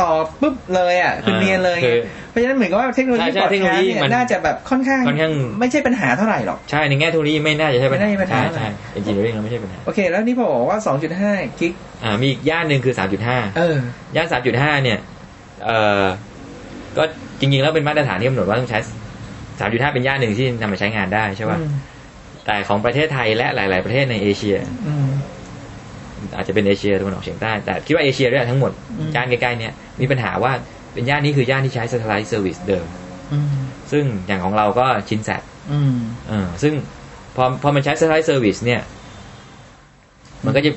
ต่อปุ๊บเลยอะคือเนียนเลยคือเพราะฉะนั้นเหมือนกับว่าเทคโนโลยีใช่ใช่บอร์ดเทคโนโลแคสยีต์เนี่มันยน่าจะแบบค่อนข้างค่อนข้างไม่ใช่ปัญหาเท่าไหร่หรอก ใช่ ในแง่ทุนนี้ไม่น่าจะใช่ปัญไม่หาได้มีปัญหาใช่อะไรใช่ engineering แล้วไม่ใช่ปัญหา โอเค แล้วนี่พอบอกว่า 2.5 กิก อ่า มีอีกย่านหนึ่งคือ 3.5 เออ ย่าน 3.5 เนี่ย เอ่อ ก็ จริงๆแล้วเป็นมาตรฐานที่กำหนดว่าต้องใช้3.5เป็นย่านหนึ่งที่นำมาใช้งานได้ใช่ป่ะอืมแต่ของประเทศไทยและหลาย ๆ ประเทศในเอเชียอืมอาจจะเป็นเอเชียตะวันออกเฉียงใต้แต่คิดว่าเอเชียด้วยทั้งหมดอืมย่านใกล้ๆเนี่ยมีปัญหาว่าเป็นย่านนี้คือย่านที่ใช้ satellite service เดิมอืมซึ่งอย่างของเราก็ชินแซดอืมเออซึ่งพอพอมันใช้ satellite service เนี่ย มันก็จะ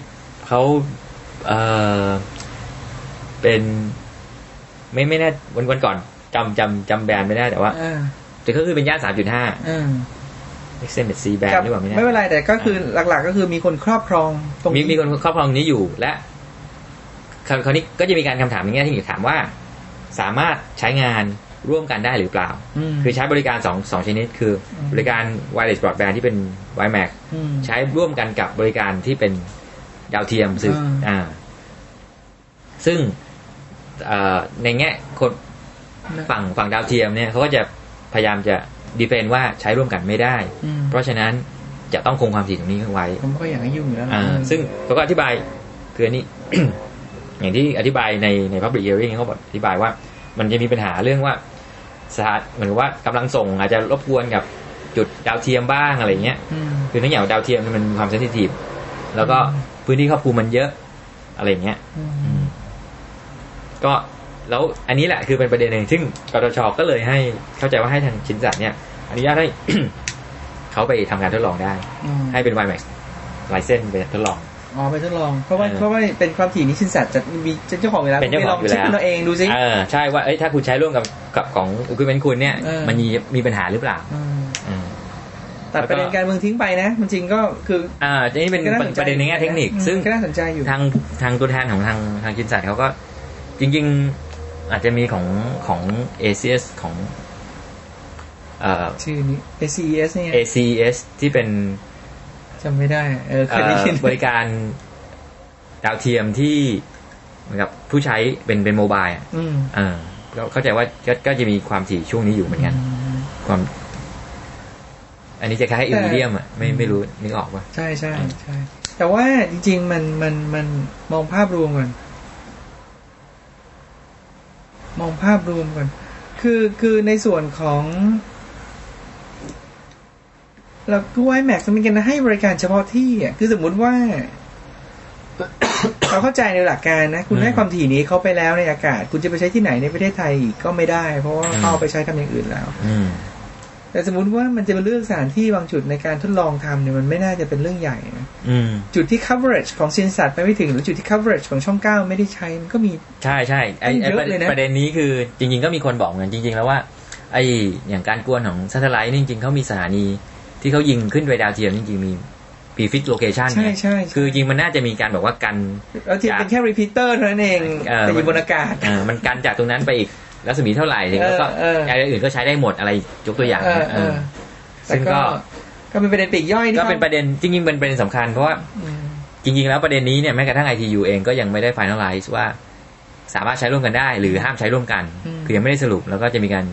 เขาเออเป็นไม่ไม่แน่วันวันก่อน จำจำจำแบรนด์ไม่ได้แต่ว่าอ่าแต่ก็คือเป็นย่านสามจุดห้าอ่า extended C band ครับหรือเปล่าไม่แน่ไม่เป็นไรแต่ก็คือหลักๆ ก็คือมีคนครอบครองตรงมีนี้มีคนครอบครองนี้อยู่และคราวคราวนี้ก็จะมีการคำถามในแง่ที่ถามว่า สามารถใช้งานร่วมกันได้หรือเปล่ามคือใช้บริการสองสองชนิด คืออมบริการ wireless broadband ที่เป็น WiMAX มใช้ร่วมกันกับบริการที่เป็นดาวเทียมสื่ออ่าอ่าซึ่งเอ่อในแง่คนนะ ฝั่งฝั่งดาวเทียมเนี่ยเขาก็จะพยายามจะดีเฟนว่าใช้ร่วมกันไม่ได้อืมเพราะฉะนั้นจะต้องคงความถี่ตรงนี้ไว้ผมก็อยากให้ยุ่งอยู่แล้วนะอ่าซึ่งเขาก็อธิบายคืออันนี้ อย่างที่อธิบายในใน public hearing เขาบอกอธิบายว่า มันจะมีปัญหาเรื่องว่าสถานเหมือนกับว่ากำลังส่งอาจจะรบกวนกับจุดดาวเทียมบ้างอะไรเงี้ยอืมคือเนื่องจากดาวเทียมมันมีความเซนซิทีฟแล้วก็พื้นที่ครอบคลุมมันเยอะอะไรเงี้ยอือืมมก็ แล้วอันนี้แหละคือเป็นประเด็นหนึ่งซึ่งกตชก็เลยให้เข้าใจว่าให้ทางชินสัตเนี่ยอนุญาตให้เขาไปทำการทดลองได้อืมให้เป็น WiMAX ไลเซนไปทดลองอ๋อไปทดลองเพราะว่าเออเพราะว่าเป็นความถี่นี้ชินสัตว์จะมีเจ้าของอยู่แล้วเป็นเจ้าของอยู่ไปลองเช็คแล้วกันเอาเองดูสิเออใช่ว่าเอ้ยถ้าคุณใช้ร่วมกับกับของอุปกรณ์คุณเนี่ยเออมันมีมีปัญหาหรือเปล่าอืมอืมตัดประเด็นการเมืองทิ้งไปนะมันจริงก็คือ อ่าทีนี้เป็นก็าสใจประเด็นในแง่เทคนิคอืมซึ่งก็น่าสนใจอยู่ทางทางตัวแทนของทางทางจินสัตเขาก็จริง ๆ อาจจะมีของของ ACS ของเอ่อชื่อนี้ ACES เนี่ย ACS ที่เป็นจำไม่ได้ เออเคเอ่ยได้ยินอบริการดาวเทียมที่เหมือนกับผู้ใช้เป็นเป็นโมบายอะอืมเออก็เข้าใจว่าก็ก็จะมีความถี่ช่วงนี้อยู่เหมือนกัน ความ อันนี้จะคล้ายๆอิริเดียมอะไม่ไม่รู้นึกออกป่ะใช่ใช่ใช่แต่ว่าจริง ๆ มันมันมันมองภาพรวมก่อน มองภาพรวมก่อนคือคือในส่วนของเราก็ไว้แม็กซ์มันกันให้บริการเฉพาะที่อะคือสมมุติว่าเราเข้าใจในหลักการนะ คุณอืมให้ความถี่นี้เขาไปแล้วในอากาศ คุณจะไปใช้ที่ไหนในประเทศไทยอีกก็ไม่ได้ เพราะว่าอืมเขาเอาไปใช้ทำอย่างอื่นแล้วอืม แต่สมมติว่ามันจะมาเลือกสถานที่บางจุดในการทดลองทำเนี่ยมันไม่น่าจะเป็นเรื่องใหญ่นะอืมจุดที่ coverage ของชินแซทไปไม่ถึง หรือจุดที่ coverage ของช่องเก้าไม่ได้ใช้มันก็มีใช่ใช่ไอไอเยอะประเลยนะประเด็นนี้คือจริง ๆ ก็มีคนบอกเหมือนกันจริง ๆ แล้วว่าไออย่างการกวนของ satellite นี่จริงๆเขามีสถานีที่เขายิงขึ้นไปดาวเทียมจริงๆมีปี fix location ใช่ใช่ใช่คือจริงมันน่าจะมีการแบบว่ากันแล้วที่เป็นแค่ repeater เท่านั้นเองเออแต่อยู่บนอากาศเออมันกันจากตรงนั้นไปอีก รัศมีเท่าไหร่ถึงแล้วก็เออเอออะไรอื่นก็ใช้ได้หมดอะไรยกตัวอย่างเออนะเอเอออแต่ซึ่งก็ก็ก็เป็นประเด็นปลีกย่อยที่ก็เป็นประเด็นจริงๆเป็นประเด็นสำคัญเพราะว่าอืมจริง ๆ แล้วประเด็นนี้เนี่ยแม้กระทั่ง ITU เองก็ยังไม่ได้ finalize ว่าสามารถใช้ร่วมกันได้ หรือห้ามใช้ร่วมกัน คือยังไม่ได้สรุปแล้วก็จะมีการ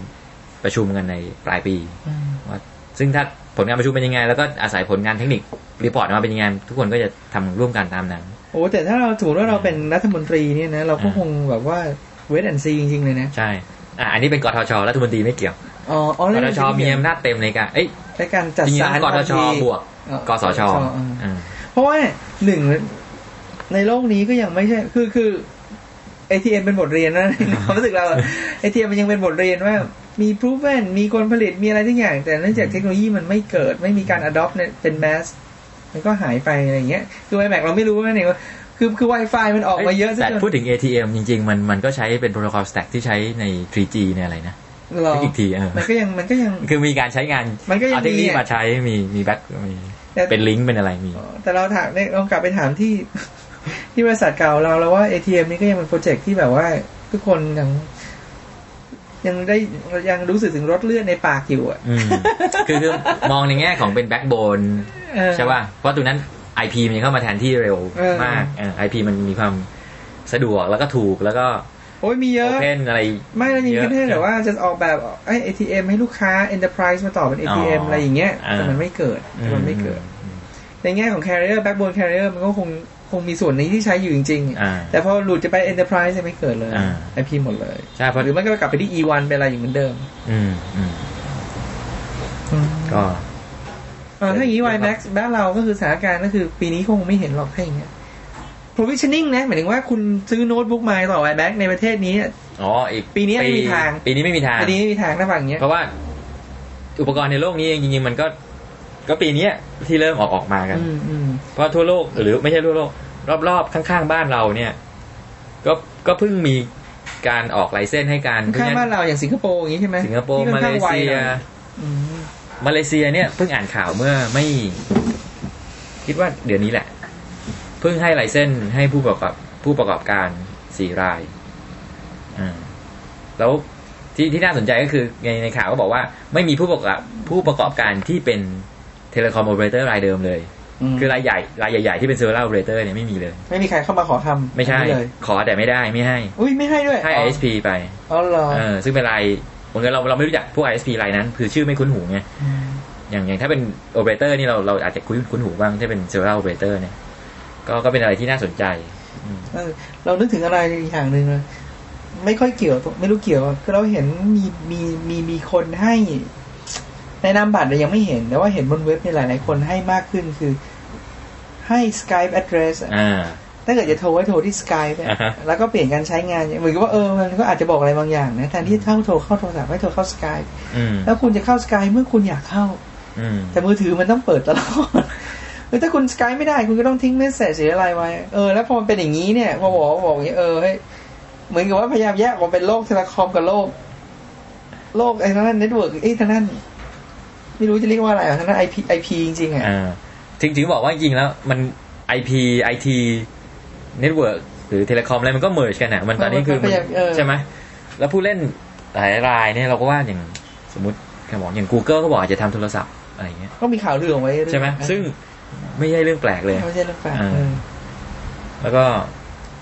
ประชุมกันในปลายปีอืมว่าซึ่งถ้าผลงานประชุมเป็นยังไง แล้วก็อาศัยผลงาน technical report ออกมาเป็นยังไงทุกคนก็จะทำร่วมกันตามนั้นโอ้แต่ถ้าเราถือว่าเราเป็นรัฐมนตรีเนี่ยนะเราก็อ่าคงแบบว่า wait and see จริงๆเลยนะ ใช่อะอันนี้เป็นกทชรัฐมนตรีไม่เกี่ยวอ๋ออ๋อกทชมีอำนาจเต็มในการเอ้ยในการจัดจริงสรรๆกทชความถี่บวกอ๋อกสชอ่าอ่าเพราะว่าหนึ่งในโลกนี้ก็ยังไม่ใช่ คือคือ ATM เป็นบทเรียนนะในความรู้สึกเราอะ ATM มันยังเป็นบทเรียนว่ามี proven มีคนผลิตมีอะไรทุกอย่าง แต่เนื่องจากเทคโนโลยีมันไม่เกิด ไม่มีการ adopt เนี่ยเป็น mass มันก็หายไปอะไรอย่างเงี้ยคือ iMac เราไม่รู้ว่าเนี่ยว่า คือคือ Wi-Fi มันออกมาเยอะซะแต่จนพูดถึง ATM จริง ๆ มันมันก็ใช้เป็นโปรโตคอลสแต็กที่ใช้ใน 3G ในอะไรนะหรออีกทีเออมันก็ยังมันก็ยังคือมีการใช้งานมันก็ยังเอาเทคโนโลยีมีอะมาใช้มีมีแบ็คมีแต่เป็นลิงก์เป็นอะไรมี แต่เราถามเนี่ยลองกลับไปถามที่ที่บริษัทเก่าเราแล้วว่า ATM นี่ก็ยังเป็นโปรเจกต์ที่แบบว่า ทุกคนยังยังได้ยังรู้สึกถึงรสเลือดในปากอยู่อะอืมคือคือมองในแง่ของเป็น backbone เออใช่ป่ะเพราะตรงนั้น IP มันเข้ามาแทนที่เร็วเออมากเออ IP มันมีความสะดวกแล้วก็ถูกแล้วก็โอ้ยมีเยโออะเพนอะไร ไม่แล้วยังเยอะคิดให้แต่ว่าจะออกแบบไอ้ ATM ให้ลูกค้า Enterprise มาต่อเป็น ATM อ๋อออะไรอย่างเงี้ยอ่าแต่มันไม่เกิดอืมันไม่เกิดอืมในแง่ของ Carrier Backbone Carrier มันก็คงคงมีส่วนนี้ที่ใช้อยู่จริงอ่าๆแต่พอหลุดจะไป Enterprise จะไม่เกิดเลยอ่า IP หมดเลยใช่เพราะหรือไม่ก็กลับไปที่ E1 เป็นอะไรอยู่เหมือนเดิม อืมอืมก็เออ ถ้าอย่างนี้ YMAX บ้านเราก็คือสถานการณ์ก็คือปีนี้คงไม่เห็นหรอกถ้าอย่างเงี้ย provisioning นะหมายถึงว่าคุณซื้อโน้ตบุ๊กมาต่อ YMAX ในประเทศนี้อ๋ออีกปีนี้ไม่มีทาง ปีนี้ไม่มีทางอันนี้ไม่มีทางถ้าฝั่งเนี้ยเพราะว่าอุปกรณ์ในโลกนี้จริงๆมันก็ก็ปีเนี้ยที่เริ่มออกออกมากันอืมอืมเพราะทั่วโลกหรือไม่ใช่ทั่วโลก รอบๆข้างๆบ้านเราเนี่ย ก็ก็เพิ่งมีการออกไลเซนส์ให้การข้างบ้านเราอย่างสิงคโปร์อย่างนี้ใช่ไหมสิงคโปร์ที่ค่มาอนเลข้างไวเซีหยน่อยอืม มาเลเซียเนี่ยเพิ่งอ่านข่าวเมื่อไม่คิดว่าเดือนนี้แหละ เพิ่งให้ไลเซนส์ให้ผู้ประกอบผู้ประกอบการสี่รายอ่าแล้วที่ที่น่าสนใจก็คือในในข่าวก็บอกว่า ไม่มีผู้ประกอบผู้ประกอบการที่เป็น telecom operator รายเดิมเลยมคือรายใหญ่รายใหญ่ๆที่เป็นเซอร์เ l อร์โอเปอเรเตอร์เนี่ยไม่มีเลย ไม่มีใครเข้ามาขอทำไม่ใช่อันนี้เลยขอแต่ไม่ได้ไม่ให้ อุ้ยไม่ให้ด้วยให้ ISP ไปอ๋อเหรอเออซึ่งเป็นราย บางทีเราเราไม่รู้จักพวก ISP รายนั้น คือชื่อไม่คุ้นหูไงมอย่างอย่างถ้าเป็นโอเปอเรเตอร์นี่เราเราอาจจะคุ้นคุ้นหูบ้างถ้าเป็นเซอร์เ l อร์โอเปอเรเตอร์เนี่ยก็ก็เป็นอะไรที่น่าสนใจอืมเออเรานึกถึงอะไรอีกอย่างหนึ่งเลยไม่ค่อยเกี่ยวไม่รู้เกี่ยวคือเราเห็นมีมีมีมีคนให้ในนามบัตรเรายังไม่เห็น แต่ว่าเห็นบนเว็บเนี่ยหลาย ๆ คนให้มากขึ้นคือให้ Skype address อะอ่า ถ้าเกิดจะโทรให้โทรที่ Skype อะอ่าฮะแล้วก็เปลี่ยนการใช้งานเหมือนกับว่าเออมันก็อาจจะบอกอะไรบางอย่างนะแทนที่เข้าโทรเข้าโทรศัพท์ให้โทรเข้า Skype อืมแล้วคุณจะเข้า Skype เมื่อคุณอยากเข้าอืมแต่มือถือมันต้องเปิดตลอดเออถ้าคุณ Skype ไม่ได้คุณก็ต้องทิ้ง message หรืออะไรไว้เออแล้วพอมันเป็นอย่างนี้เนี่ยพอบอกบอกอย่างนี้เออเฮ้ยเหมือนกับว่าพยายามแยกออกเป็นโลก telecom กับโลก โลกไอ้ทางนั้น network ไอ้ทางนั้นไม่รู้จะเรียกว่าอะไรอะทางนั้น IP IP จริงๆอะอ่าถึงถึงบอกว่าจริงๆแล้ว มัน IP IT Network หรือ telecom อะไรมันก็ merge กันอะมันตอนนี้คือมันใช่ไหมแล้วผู้เล่นหลายรายเนี่ยเราก็ว่าอย่างสมมติแค่บอกอย่าง Google ก็บอกอาจจะทำโทรศัพท์อะไรอย่างเงี้ยก็มีข่าวลือออกไว้เรื่อยๆใช่ไหมซึ่งไม่ใช่เรื่องแปลกเลยไม่ใช่เรื่องแปลกอ่าเออแล้วก็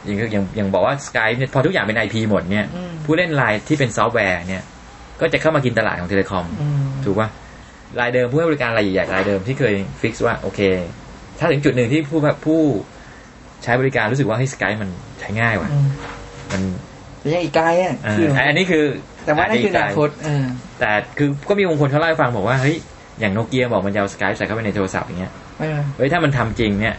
อย่างอย่างอย่างบอกว่า Skype เนี่ยพอทุกอย่างเป็น IP หมดเนี่ยอืมผู้เล่นรายที่เป็นซอฟต์แวร์เนี่ย ก็จะเข้ามากินตลาดของ telecom อืมถูกป่ะรายเดิมผู้ให้บริการรายใหญ่ๆรายเดิมที่เคย fix ว่าโอเค ถ้าถึงจุดหนึ่งที่ผู้ผู้ ใช้บริการรู้สึกว่าให้ Skype มันใช้ง่ายว่ะอืมมันแต่ยังอีกไกลอะเอ่คือออันนี้คือ แต่ว่านั่นคืออนาคตเออแต่คือก็มีบางคนเขาเล่าให้ฟังบอกว่าเฮ้ยอย่างโนเกียบอกมันจะเอาสกายใส่เข้าไปในโทรศัพท์อย่างเงี้ยเออเฮ้ยถ้ามันทำจริงเนี่ย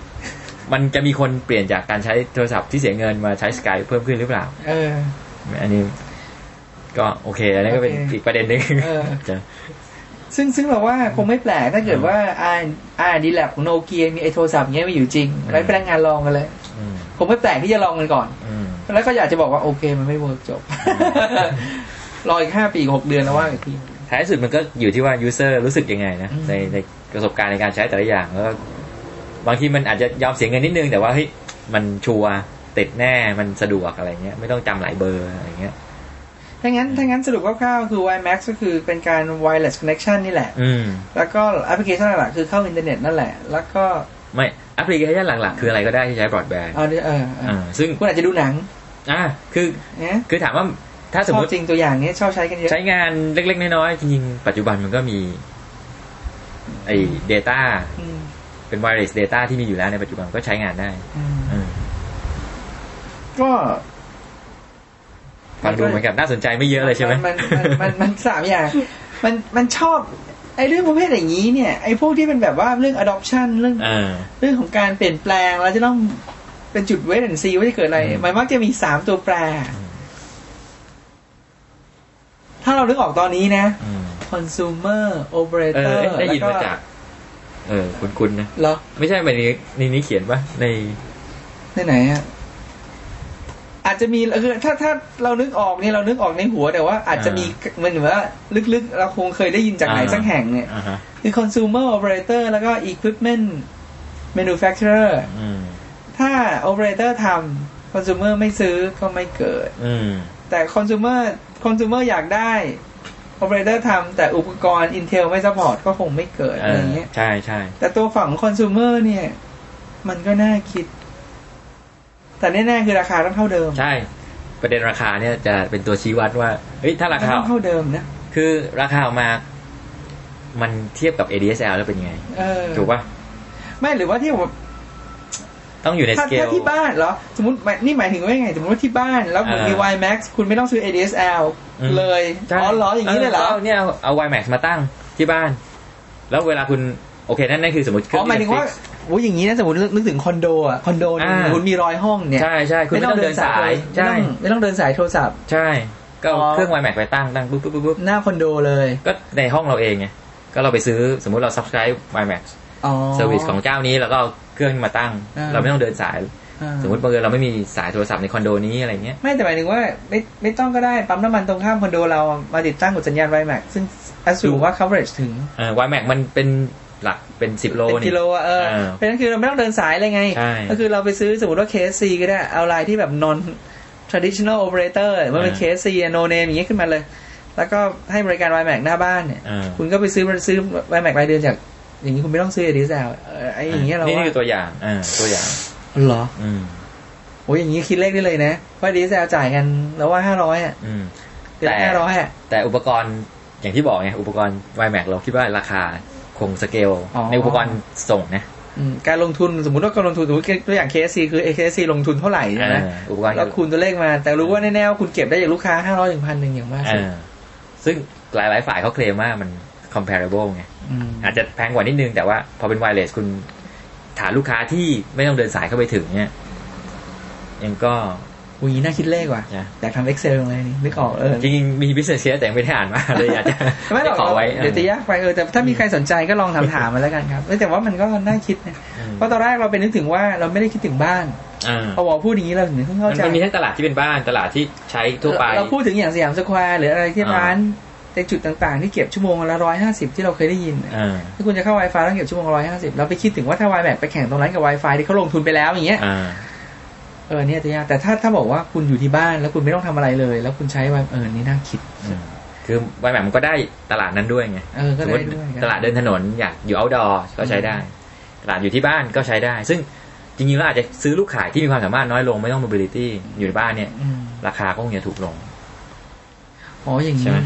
มันจะมีคนเปลี่ยนจากการใช้โทรศัพท์ที่เสียเงินมาใช้สกายเพิ่มขึ้นหรือเปล่า เออ อันนี้ ก็โอเค อันนี้ก็เป็นโอเคอีกประเด็นหนึ่งเออจะ ซึ่งซึ่งเราว่าคงไม่แปลกถ้าเกิดว่าอ่าอ่าดีแลบของโนเกียมีไอโทรศัพท์เงี้ยมาอยู่จริง แล้วพนักงานลองกันเลยอืมคงไม่แปลกที่จะลองกันก่อนอืมแล้วก็อยากจะบอกว่าโอเคมันไม่ work จบรออีกห้าปีกับหกเดือนแล้วว่าอีกทีท้ายสุดมันก็อยู่ที่ว่า user รู้สึกยังไงนะอืมในในประสบการณ์ในการใช้แต่ละอย่างแล้วก็บางทีมันอาจจะยอมเสียเงินนิดนึงแต่ว่าเฮ้ยมันชัวร์ติดแน่มันสะดวกอะไรเงี้ย ไม่ต้องจำหลายเบอร์อะไรเงี้ย ถ้างั้นถ้างั้นสรุปคร่าวๆคือ WiMAX ก็คือเป็นการ wireless connection นี่แหละ อืม แล้วก็แอปพลิเคชันหลักๆคือเข้าอินเทอร์เน็ตนั่นแหละ แล้วก็ไม่แอปพลิเคชันหลักๆ คืออะไรก็ได้ที่ใช้บรอดแบนด์เอาดิเออเอออ่าซึ่งคุณอาจจะดูหนังอ่าคือเนี่ยคือถามว่าถ้าสมชมอบติจริงตัวอย่างนี้ชอบใช้กันเยอะ ใช้งานเล็กๆ น้อยๆ จริงๆ ปัจจุบันมันก็มี ไอ้ Data อืมเป็น wireless data ที่มีอยู่แล้วในปัจจุบันก็ใช้งานได้อืม อืมก็ ฟังดูเหมือนกับน่าสนใจไม่เยอะเลยใช่ไหมมันมันมันมันมันสามอย่าง มันมันชอบไอ้เรื่องประเภทอย่างนี้เนี่ยไอ้พวกที่เป็นแบบว่าเรื่อง adoption เรื่องอ่าเรื่องของการเปลี่ยนแปลงแล้วจะต้องเป็นจุดเวทแอนซีว่าจะเกิดอะไรอืมมันมักจะมีสามตัวแปร ถ้าเรานึกออกตอนนี้นะอืม consumer เอ operator อได้ยินแล้วมาก็จาก เออ คุณๆนะ เหรอ ไม่ใช่ในนี้ในนี้เขียนปะในในไหนอะ อาจจะมีคือถ้าถ้าเรานึกออกเนี่ยเรานึกออกในหัวแต่ว่าอาจจะมีมันเหมือนว่าลึกๆ เราคงเคยได้ยินจากไหนอ่าสักแห่งเนี่ยอ่าฮะคือ consumer operator แล้วก็ equipment manufacturer อืมถ้า operator ทำ consumer ไม่ซื้อก็ไม่เกิดอืมแต่ consumer consumer อยากได้ operator ทำแต่อุปกรณ์ Intel ไม่ support ก็คงไม่เกิดเออะไรอเงี้ยใช่ใช่แต่ตัวฝั่ง consumer เนี่ย มันก็น่าคิด แต่แน่ๆคือราคาต้องเท่าเดิม ใช่ ประเด็นราคาเนี่ยจะเป็นตัวชี้วัดว่าเฮ้ยถ้าราคาต้องเท่าเดิมนะคือราคาออกมา มันเทียบกับ ADSL แล้วเป็นยังไงเออถูกปะไม่หรือว่าที่ผมต้องอยู่ในถ้าสเกลถ้าที่บ้านเหรอ สมมติหมายนี่หมายถึงว่าไง สมมติว่าที่บ้านแล้วคุณเออมี YMAX คุณไม่ต้องซื้อ ADSL อืมเลยใช่อ๋อเหรออย่างนี้เลยเหรอเนี่ยเอาเอา YMAX มาตั้งที่บ้าน แล้วเวลาคุณโอเคนั่นนั่นคือสมมติเครื่อ๋อหมายถึงว่าที่ fix โอ้ยอย่างนี้นะสมมตินึกถึงคอนโดอะคอนโดเนี่ยอ่าสมมติมีร้อยห้องเนี่ยใช่ใช่คุณไม่ต้องเดินสายไม่ใช่ต้องไม่ต้องเดินสายโทรศัพท์ ใช่ ก็เอาอ๋อเครื่อง WiMAX ไปตั้งตั้งปุ๊บปุ๊บปุ๊บปุ๊บหน้าคอนโดเลย ก็ในห้องเราเองไงก็เราไปซื้อสมมุติเรา subscribe WiMAX อ๋อ service ของเจ้านี้แล้วก็เอาเครื่องมาตั้งอ่าเราไม่ต้องเดินสายอ่าสมมติบังเอิญเราไม่มีสายโทรศัพท์ในคอนโดนี้อะไรเงี้ยไม่แต่หมายถึงว่าไม่ไม่ต้องก็ได้ปั๊มน้ำมันตรงข้ามคอนโดเรามาติดตั้งกับสัญญาณ WiMAX ซึ่งอสูดูว่า coverage ถึงเออ WiMAX มันเป็นหลัก เป็นสิบโลเป็นนี่กิโลอะเออเออเพราะฉะนั้นคือเราไม่ต้องเดินสายเลยไงใช่ก็คือเราไปซื้อสมมติว่า KSC ก็ได้ เอาลายที่แบบ non traditional operator ว่าเป็นอ่า KSC อะ no name อย่างเงี้ยขึ้นมาเลย แล้วก็ให้บริการ WiMAX หน้าบ้านเนี่ยอ่าคุณก็ไปซื้อซื้อ WiMAX รายเดือนจาก อย่างนี้คุณไม่ต้องซื้อ ADSL เออไอ้อย่างเงี้ยเรานี่ว่านี่คือตัวอย่างอ่าตัวอย่างเหรออืมโอ้ยอย่างนี้คิดเลขได้เลยนะเพราะ ADSL จ่ายกันแล้วว่าห้าร้อยอะอืมเดือนแต่ห้าร้อยอะแต่อุปกรณ์อย่างที่บอกไงอุปกรณ์ iMac เราคิดว่าราคา คงสเกลอ๋อในอุปกรณ์ส่งนะอืมการลงทุนสมมติว่าการลงทุนสมมติตัวอย่าง KSC คือ KSC ลงทุนเท่าไหร่ใช่ไหมอ่าอุปกรณ์แล้วคูณตัวเลขมา แต่รู้ว่าแน่ๆว่าคุณเก็บได้จากลูกค้าห้าร้อยถึงพันหนึ่งอย่างมากสุดอ่าซึ่งหลายๆฝ่ายเขาเคลมว่ามัน comparable ไงอืมอาจจะแพงกว่านิดนึง แต่ว่าพอเป็น wireless คุณฐานลูกค้าที่ไม่ต้องเดินสายเข้าไปถึงเนี่ยยังก็ อุ้ยน่าคิดเลขว่ะนะอยากทำ Excel เลยนี่นึกออกเออจริงๆมี business case แต่ยังไม่ได้อ่านมาเลยอยากจะไม่หรอกขอไว้เดี๋ยวจะยากไปเออแต่ถ้ามีใครสนใจก็ลองถามถามมาแล้วกันครับเออแต่ว่ามันก็น่าคิดนะอืมเพราะตอนแรกเราเป็นนึกถึงว่าเราไม่ได้คิดถึงบ้านอ่าพอบอกพูดอย่างนี้เราถึงเพิ่งเข้ามันใจมันมีทั้งตลาดที่เป็นบ้านตลาดที่ใช้ทั่วไป เราพูดถึงอย่างสยามสแควร์หรืออะไรที่อ่าร้านในจุดต่างๆ ที่เก็บชั่วโมงละร้อยห้าสิบที่เราเคยได้ยินอ่าถ้าคุณจะเข้า Wi-Fi ต้องเก็บชั่วโมงร้อยห้าสิบเราไปคิดถึงว่าถ้า Wi-Fi ไปแข่งตรงนั้นกับ Wi-Fi ที่เขาลงทุนไปแล้วอย่างเงี้ยอ่า เออเนี่ยจะยากแต่ถ้าถ้าบอกว่าคุณอยู่ที่บ้านแล้วคุณไม่ต้องทำอะไรเลย แล้วคุณใช้ Wi-Fi เออนี่น่าคิดอืมคือไวแมมันก็ได้ตลาดนั้นด้วยไงเออก็สมมได้ติด้วยตลาดเดินถนนอยากอยู่ outdoor ก็ใช้ได้ ตลาดอยู่ที่บ้านก็ใช้ได้ ซึ่งจริงๆแล้วอาจจะซื้อลูกขายที่มีความสามารถน้อยลงไม่ต้อง mobility อยู่ในบ้านเนี่ยอืมราคาก็คงจะถูกลงอ๋ออย่างใช่นี้ไหม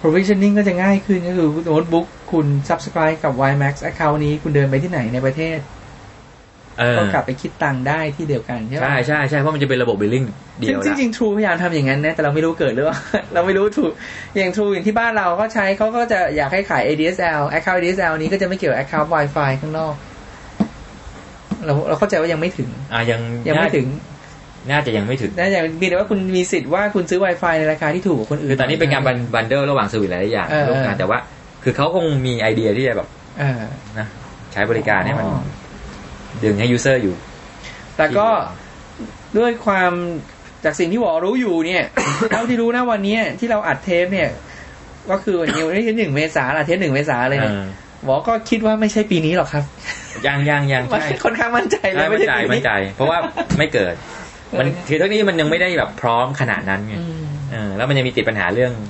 provisioning ก็จะง่ายขึ้นก็คือโน้ตบุ๊กคุณ subscribe กับ WiMAX account นี้คุณเดินไปที่ไหนในประเทศเออ ก็กลับไปคิดตังค์ได้ที่เดียวกันใช่ไหมใช่ใช่ใช่เพราะมันจะเป็นระบบ billing เดีซึ่ยงวจละริงๆ True พยายามทำอย่างนั้นนะแต่เราไม่รู้เกิดหรือเปล่าเราไม่รู้ True อย่าง True อย่างที่บ้านเราก็ใช้เขาก็จะอยากให้ขาย ADSL account ADSL นี้ก็จะไม่เกี่ยวกับ account Wi-Fi ข้างนอก เราเราเข้าใจว่ายังไม่ถึง อ่ายังยังไม่ถึงน่าจะยังไม่ถึงนะอย่างมีแต่ว่าคุณมีสิทธิ์ว่าคุณซื้อ Wi-Fi ในราคาที่ถูกกว่าคนอื่นคือตอนนี้เป็นการบันเดิลระหว่างสวิตหลายๆอย่างเออร่วมกันแต่ว่า คือเขาคงมีไอเดียที่จะแบบเออนะใช้บริการให้มันอ๋อ ดึงให้ user อยู่ แต่ก็ด้วยความจากสิ่งที่หวอรู้อยู่เนี่ยเท่าที่รู้นะวันนี้ที่เราอัดเทปเนี่ย ก็คือวันนี้วันนี้คือหนึ่งเมษาอัดเทปหนึ่งเมษาเลยเนี่ยเออหวอก็คิดว่าไม่ใช่ปีนี้หรอกครับ ยังยังยังมันใช่ค่อนข้างมั่นใจเลใช่ยไม่ไม่ใจใช่ปีไม่นี้ใจ เพราะว่าไม่เกิด มันเออคือทั้งนี้มันยังไม่ได้แบบพร้อมขนาดนั้นไงอืมเออแล้วมันยังมีติดปัญหาเรื่องอะ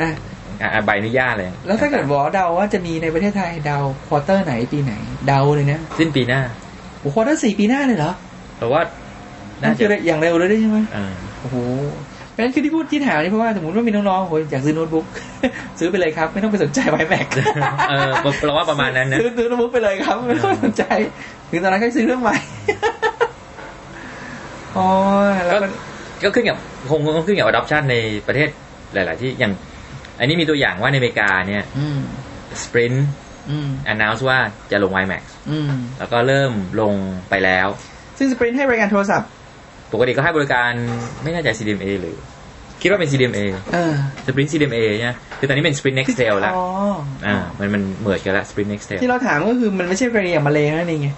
อะอะ ใบอนุญาตเลย แล้วถ้าเกิดหวอเดาว่าจะมีในประเทศไทยเดา quarter ไหนปีไหน เดาเลยนะสิ้นปีหน้าโอ้ quarter สี่ปีหน้าเลยเหรอเพราะว่านั่น่านคืจะออย่างเร็วเลยด้วยใช่ไหมเออโอ้โหเพราะฉะนั้นคือที่พูดที่ถามนี่เพราะว่าสมมติว่ามีน้องๆโอ้ยอยากซื้อโน้ตบุ๊กซื้อไปเลยครับ ไม่ต้องไปสนใจ WiMAXเออเราว่าประมาณนั้นนะซื้อซื้อโน้ตบุ๊กไปเลยครับ ไม่ต้องไปสนใจถึงตอนนั้นก็ซื้อเครื่องใหม่อ๋อแล้วก็ก็ขึ้นกับคงคงขึ้นกับ adoption ในประเทศหลาย ๆ ที่อย่าง อันนี้มีตัวอย่างว่าในอเมริกาเนี่ยอืม Sprint อืม announce ว่าจะลง iMac อืมแล้วก็เริ่มลงไปแล้ว ซึ่งสปรินให้บริการโทรศัพท์ ปกติก็ให้บริการไม่แน่ใจ CDMA หรือ คิดว่าเป็น CDMA เออ Sprint CDMA เนี่ยคือตอนนี้เป็น Sprint Nextel แล้วอ๋ออ่ามันมันเมิร์จกันแล้ว Sprint Nextel ที่เราถามก็คือมันไม่ใช่กรณีอย่างมาเลยนั่นเองไง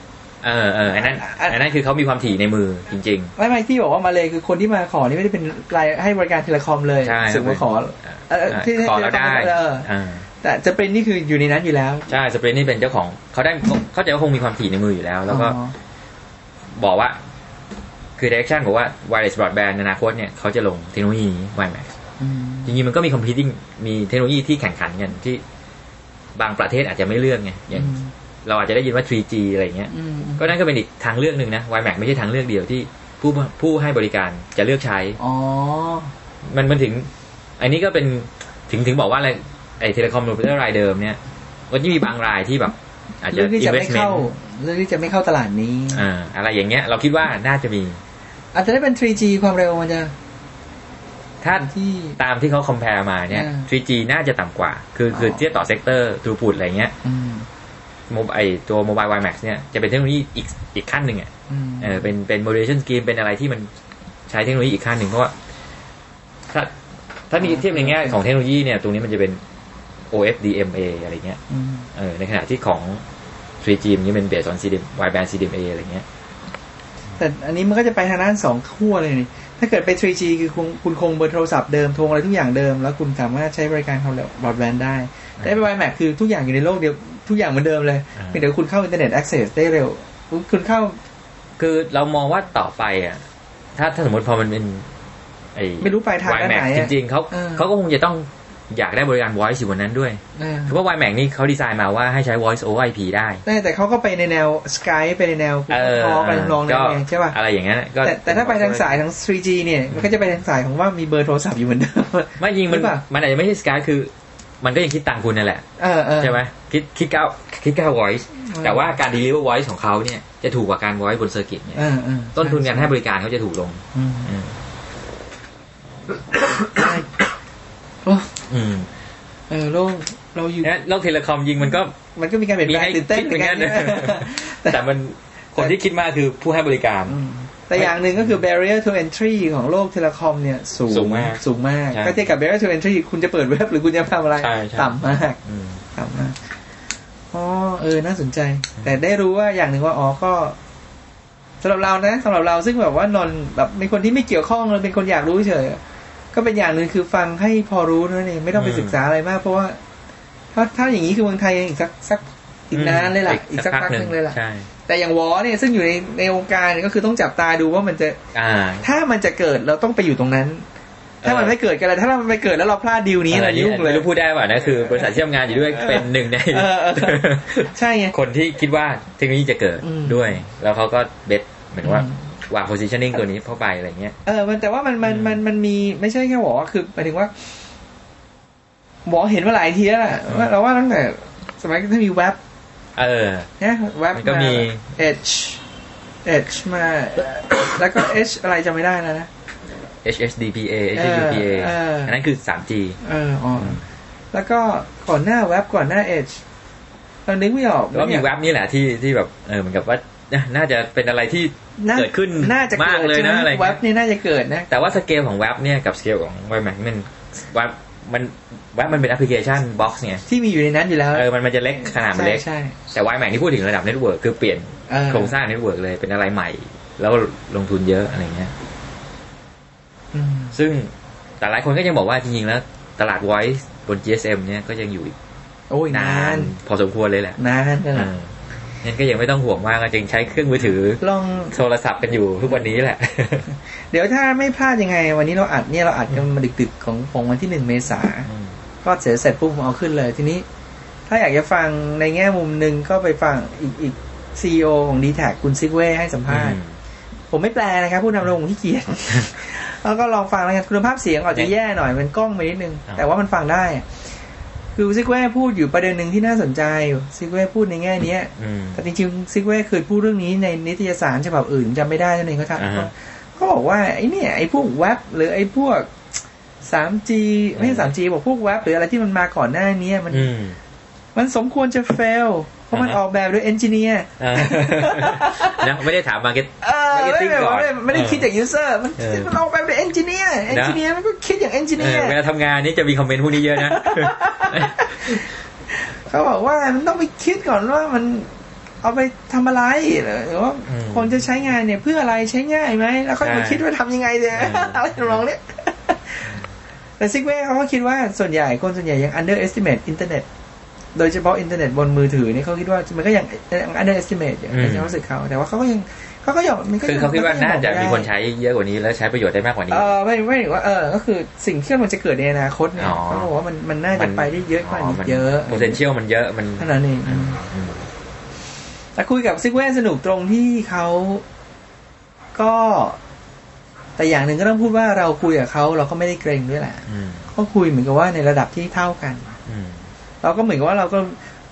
เออเอออันนั้นอะอันนั้นคือเขามีความถี่ในมือจริงไม่ไม่ที่บอกว่ามาเลยคือคนที่มาขอนี่ไม่ได้เป็นรายให้บริการเทเลคอมเลยๆใช่สึกมาขอเอออ่าที่ขอแล้วได้เอออ่าแต่จะเป็นนี่คืออยู่ในนั้นอยู่แล้วใช่ Sprint นี่เป็นเจ้าของเขาได้เข้าใจว่าคงมีความถี่ในมืออยู่แล้ว แล้วก็อ๋อบอกว่า คือ direction บอกว่า wireless broadband ในอนาคตเนี่ยเขาจะลงเทคโนโลยี WiMAX อืมจริงๆมันก็มี competing มีเทคโนโลยีที่แข่งขันกันที่บางประเทศอาจจะไม่เลือกไงอย่าง เราอาจจะได้ยินว่า 3G อะไรอย่างเงี้ยอืมก็นั่นก็เป็นอีกทางเลือกหนึ่งนะ WiMAX ไม่ใช่ทางเลือกเดียวที่ผู้ผู้ให้บริการจะเลือกใช้อ๋อมันมันถึง อันนี้ก็เป็นถึงถึงบอกว่าอะไรไอ้เทเลคอมมูนิเตอร์รายเดิมเนี่ยก็จะมีบางรายที่แบบ อาจจะเรื่องที่จะไม่ investment เข้าเรื่องที่จะไม่เข้าตลาดนี้อ่าอะไรอย่างเงี้ย เราคิดว่าน่าจะมี อาจจะได้เป็น 3G ความเร็วมันจะถ้าที่ตามที่เขา compare มาเนี่ยอ่า 3G น่าจะต่ำกว่า คือคืออ๋อเทียบต่อ sector throughput อะไรเงี้ยอืม mobile ไอ้ตัว mobile WiMAX เนี่ยจะเป็นเทคโนโลยีอีกอีกขั้นหนึ่งอะอืมเออเป็นเป็น modulation scheme เป็นอะไรที่มันใช้เทคโนโลยีอีกขั้นหนึ่งเพราะว่าถ้าถ้ามีเทียบในแง่ของเทคโนโลยีเนี่ยตรงนี้มันจะเป็น OFDMA อะไรเงี้ยอืมเออในขณะที่ของ 3G มันจะเป็น based on CDM wideband CDMA อะไรเงี้ย แต่อันนี้มันก็จะไปทางด้านสองขั้วเลยนี่ ถ้าเกิดไป 3G คือคุณคุณคงเบอร์โทรศัพท์เดิมโทรอะไรทุกอย่างเดิม แล้วคุณสามารถใช้บริการเขาแบบบอดแบนด์ได้ แต่ไป WiMAX คือทุกอย่างอยู่ในโลกเดียว ทุกอย่างเหมือนเดิมเลยอ่าเพียงแต่ว่าคุณเข้าอินเทอร์เน็ต access ได้เร็ว คุณเข้า คือเรามองว่าต่อไปอะ ถ้าถ้าสมมติพอมันเป็นไอ้ไม่รู้ปลายทางด้าน WiMAX ไหนอะจริงๆเขาเออเขาก็คงจะต้องอยากได้บริการ voice อยู่บนนั้นด้วยเออคือว่า WiMAX นี่เขาดีไซน์มาว่าให้ใช้ voice over IP ได้ แต่แต่เขาก็ไปในแนว Skype ไปในแนวเออคอไปทำนองนั้นไงใช่ป่ะ อะไรอย่างเงี้ยก็แต่แต่ถ้าไปทางสายทาง 3G เนี่ย มันก็จะไปทางสายของว่ามีเบอร์โทรศัพท์อยู่เหมือนเดิม ไม่จริงมันหรือเปล่ามันอาจจะไม่ใช่ Skype คือ มันก็ยังคิดตังค์คุณนั่นแหละเออเออใช่ไหมคิดคิดก้าวคิดก้าว voice อืมแต่ว่าการ deliver voice ของเขาเนี่ยจะถูกกว่าการ voice บน circuit เนี่ยเออเออต้นทุนการให้บริการเขาจะถูกลงอืมอืมใช่โอ้อืมเออโลกเราอยู่เนี่ยโลกเทเลคอมยิงมันก็ มันก็มีการเปลี่ยนมีแปลงให้ตื่นเต้นคิดเหมือนกันเหมือนกันแต่แต่มันคนที่คิดมากคือผู้ให้บริการอืม แต่อย่างหนึ่งก็คือ barrier to entry ของโลกเทเลคอมเนี่ย สูงสูงมาก สูงมากใช่ก็เทียบกับ barrier to entry คุณจะเปิดเว็บหรือคุณจะทำอะไรใช่ใช่ต่ำมากอืมต่ำมากอ๋อเออน่าสนใจ แต่ได้รู้ว่าอย่างหนึ่งว่าอ๋อก็สำหรับเรานะสำหรับเราซึ่งแบบว่านอนแบบเป็นคนที่ไม่เกี่ยวข้องเลยเป็นคนอยากรู้เฉยก็เป็นอย่างหนึ่งคือฟังให้พอรู้นั่นเองไม่ต้องไปศึกษาอะไรมาก เพราะว่าถ้าถ้าอย่างนี้คือเมืองไทยอีกสักสักอีกนานเลยล่ะอีกสักพักหนึ่งเลยล่ะใช่ แต่อย่างวอเนี่ยซึ่งอยู่ในในวงการเนี่ยก็คือต้องจับตาดูว่ามันจะอ่า ถ้ามันจะเกิดเราต้องไปอยู่ตรงนั้น ถ้ามันไม่เกิดกันแล้วถ้ามันไม่เกิดแล้วเราพลาดดีลนี้เรายุ่งเลยไม่รู้พูดได้ป่ะนะคือบริษัทที่ทำงานอยู่ด้วยเป็นหนึ่งในเออเออใช่ไงคนที่คิดว่าเทคโนโลยีจะเกิดอืมด้วย แล้วเขาก็เบ็ดเหมือนว่าอืมวาง positioning ตัวนี้เข้าไปอะไรเงี้ยเออมันแต่ว่ามันมันมันมันมีไม่ใช่แค่หวอคือหมายถึงว่าหวอเห็นมาหลายทีแล้วแหละว่าเราว่าตั้งแต่สมัยที่มีเว็บ เออนะเว็บมันก็มี H H มา แล้วก็ H อะไรจำไม่ได้แล้วนะ HHDPA เออ HHDPA เอออัอันนั้นคือ 3G เอออ๋ออแล้วก็ก่อนหน้าเว็บก่อนหน้า H เรานึกไม่ออกแล้วก็มีเว็บนี่แหละที่ที่แบบเออเหมือนกับว่าน่าจะเป็นอะไรที่น่าเกิดขึ้นน่าจะมากเกิดเลยใช่ไหมนะอะไรเว็เงี้บยนี่น่าจะเกิดนะ แต่ว่าสเกลของเว็บเนี่ยกับสเกลของ WebMax มันเว็บ มันเว็บมันเป็นแอปพลิเคชันบ็อกซ์เนี่ยที่มีอยู่ในนั้นอยู่แล้วเออมันมันจะเล็กขนาดมันใช่เล็กใช่แต่ WebMax ที่พูดถึงระดับเน็ตเวิร์กคือเปลี่ยนเออโครงสร้างเน็ตเวิร์กเลยเป็นอะไรใหม่ แล้วลงทุนเยอะอะไรเงี้ยอืมซึ่งแต่หลายคนก็ยังบอกว่าจริงๆแล้ว ตลาด voice บน GSM เนี่ยก็ยังอยู่อีกโอ้ยนานานนพอสมควรเลยแหละนาน งั้นก็ยังไม่ต้องห่วงมากก็ยังใช้เครื่องมือถือลองโทรศัพท์กันอยู่ทุกวันนี้แหละ เดี๋ยวถ้าไม่พลาดยังไง วันนี้เราอัดเนี่ยเราอัดกันมาดึกๆของของวันที่หนึ่งเมษาก็เสร็จเสร็จปุ๊บผมเอาขึ้นเลย ทีนี้ ถ้าอยากจะฟังในแง่มุมหนึ่งก็ไปฟังอีกอีกซีอของดีแท็คุณซิกเว่ให้สัมภาษณ์ ผมไม่แปลนะครับ ผู้นำโรงผมที่เกียจแล้วก็ลองฟังแล้วกันคุณภาพเสียงอาจจะแย่หน่อยมันกล้องไปนิดนึงอ่าแต่ว่ามันฟังได้ คือซิกเว่พูดอยู่ประเด็นหนึ่งที่น่าสนใจซิกเว่พูดในแง่เนี้ยอืมแต่จริงๆซิกเว่เคยพูดเรื่องนี้ในนิตยสารฉบับอื่นจำไม่ได้นั่นเองเขาอ่าฮะเขาบอกว่าไอ้เนี่ยไอ้พวกเว็บหรือไอ้พวก 3G ไม่ใช่ 3G บอกพวกเว็บหรืออะไรที่มันมาก่อนหน้านี้มันอืมมันสมควรจะ fail เพ ราะมันอ่าฮะออกแบบโดย engineer อ่านะไม่ได้ถาม marketเออไม่ marketing ได้ก่อนไม่ได้ไม่ได้คิดอย่าง user มันเออมันออกแบบโดย engineer engineer มันก็คิดอย่าง engineer เวลาทำงานนี่จะมีคอมเมนต์พวกนี้เยอะนะเขาบอกว่ามันต้องไปคิดก่อนว่ามันเอาไปทำอะไรหรือว่าอืมคนจะใช้งานเนี่ยเพื่ออะไรใช้ง่ายไหมแล้วค่อยมาใช่คิดว่าทำยังไงเนี่ยเอออะไรทำนองเนี้ยแต่ซิกเว่เขาก็คิดว่าส่วนใหญ่คนส่วนใหญ่ยัง underestimate อินเทอร์เน็ต โดยเฉพาะอินเทอร์เน็ตบนมือถือเนี่ยเขาคิดว่ามันก็ยังยัง underestimate อยู่อืมในความรู้สึกเขาแต่ว่าเขาก็ยังเขาก็ยอมมันก็คือเขาคิดว่าก็ยังน่าจะบอกมีได้คนใช้เยอะกว่านี้แล้วใช้ประโยชน์ได้มากกว่านี้เออไม่ไม่ถึงว่าเออก็คือสิ่งที่มันจะเกิดในอนาคตเนี่ยอ๋อเขาบอกว่ามันมันน่าจะไปได้เยอะกว่านี้เยอะ potential มันเยอะมันเท่านั้นเองอืมอืมแต่คุยกับซิกเว่สนุกตรงที่เขาก็แต่อย่างหนึ่งก็ต้องพูดว่าเราคุยกับเขาเราก็ไม่ได้เกรงด้วยแหละอืมก็คุยเหมือนกับว่าในระดับที่เท่ากันอืม เราก็เหมือนกับว่าเราก็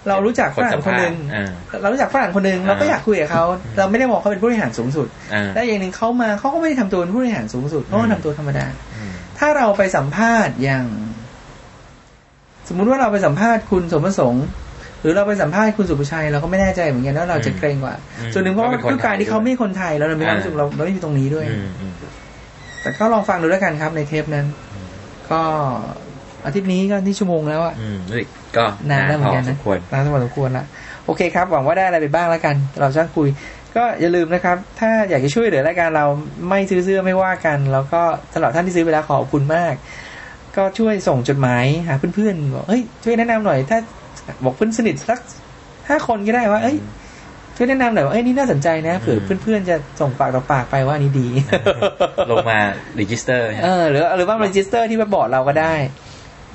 เรารู้จักฝรั่งคนหนึ่งอ่าเรารู้จักฝรั่งคนหนึ่งอ่าเราก็อยากคุยกับเขาเราไม่ได้มองเขาเป็นผู้บริหารสูงสุดอ่าและอย่างหนึ่งเขามาเขาก็ไม่ได้ทำตัวเป็นผู้บริหารสูงสุดเขาก็ทำตัวธรรมดาอืมถ้าเราไปสัมภาษณ์อย่าง สมมุติว่าเราไปสัมภาษณ์คุณสมประสงค์ หรือเราไปสัมภาษณ์คุณสุภชัยเราก็ไม่แน่ใจเหมือนกันว่าเราจะเกรงกว่าอืมส่วนหนึ่งเพราะว่าเขาเป็นคนด้วยการที่เขาไม่ใช่คนไทยแล้วเราไม่ได้อ่ารู้สึกเราเราไม่มีตรงนี้ด้วยอืมอืมแต่ก็ลองฟังดูแล้วกันครับในเทปนั้น ก็ อาทิตย์นี้ก็ที่ชั่วโมงแล้วอะอืมรู้สึกก็นานแล้วเหมือนกันพสนะมควรนานพอสมควรละโอเคครับ หวังว่าได้อะไรไปบ้างแล้วกัน เราจะคุย ก็อย่าลืมนะครับ ถ้าอยากจะช่วยเหลือรายการเราไม่ซื้อเสื้อไม่ว่ากัน แล้วก็สำหรับท่านที่ซื้อไปแล้วขอบคุณมาก ก็ช่วยส่งจดหมายหาเพื่อนๆบอกเฮ้ยช่วยแนะนำหน่อย ถ้าบอกเพื่อนสนิทสักห้าคนก็ได้ว่า เอ้ยช่วยแนะนำหน่อยว่าเอ้ยนี่น่าสนใจนะเผื่อเพื่อนๆจะส่งปากต่อปากไปว่าอันนี้ดี ลงมา registerเออหรือหรือว่า register ที่มาบอร์ดเราก็ได้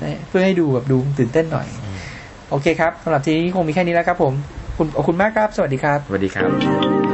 นะเพื่อให้ดูแบบดูตื่นเต้นหน่อย โอเคครับสำหรับทีนี้คงมีแค่นี้แล้วครับผมคุณขอบคุณมากครับ สวัสดีครับ สวัสดีครับ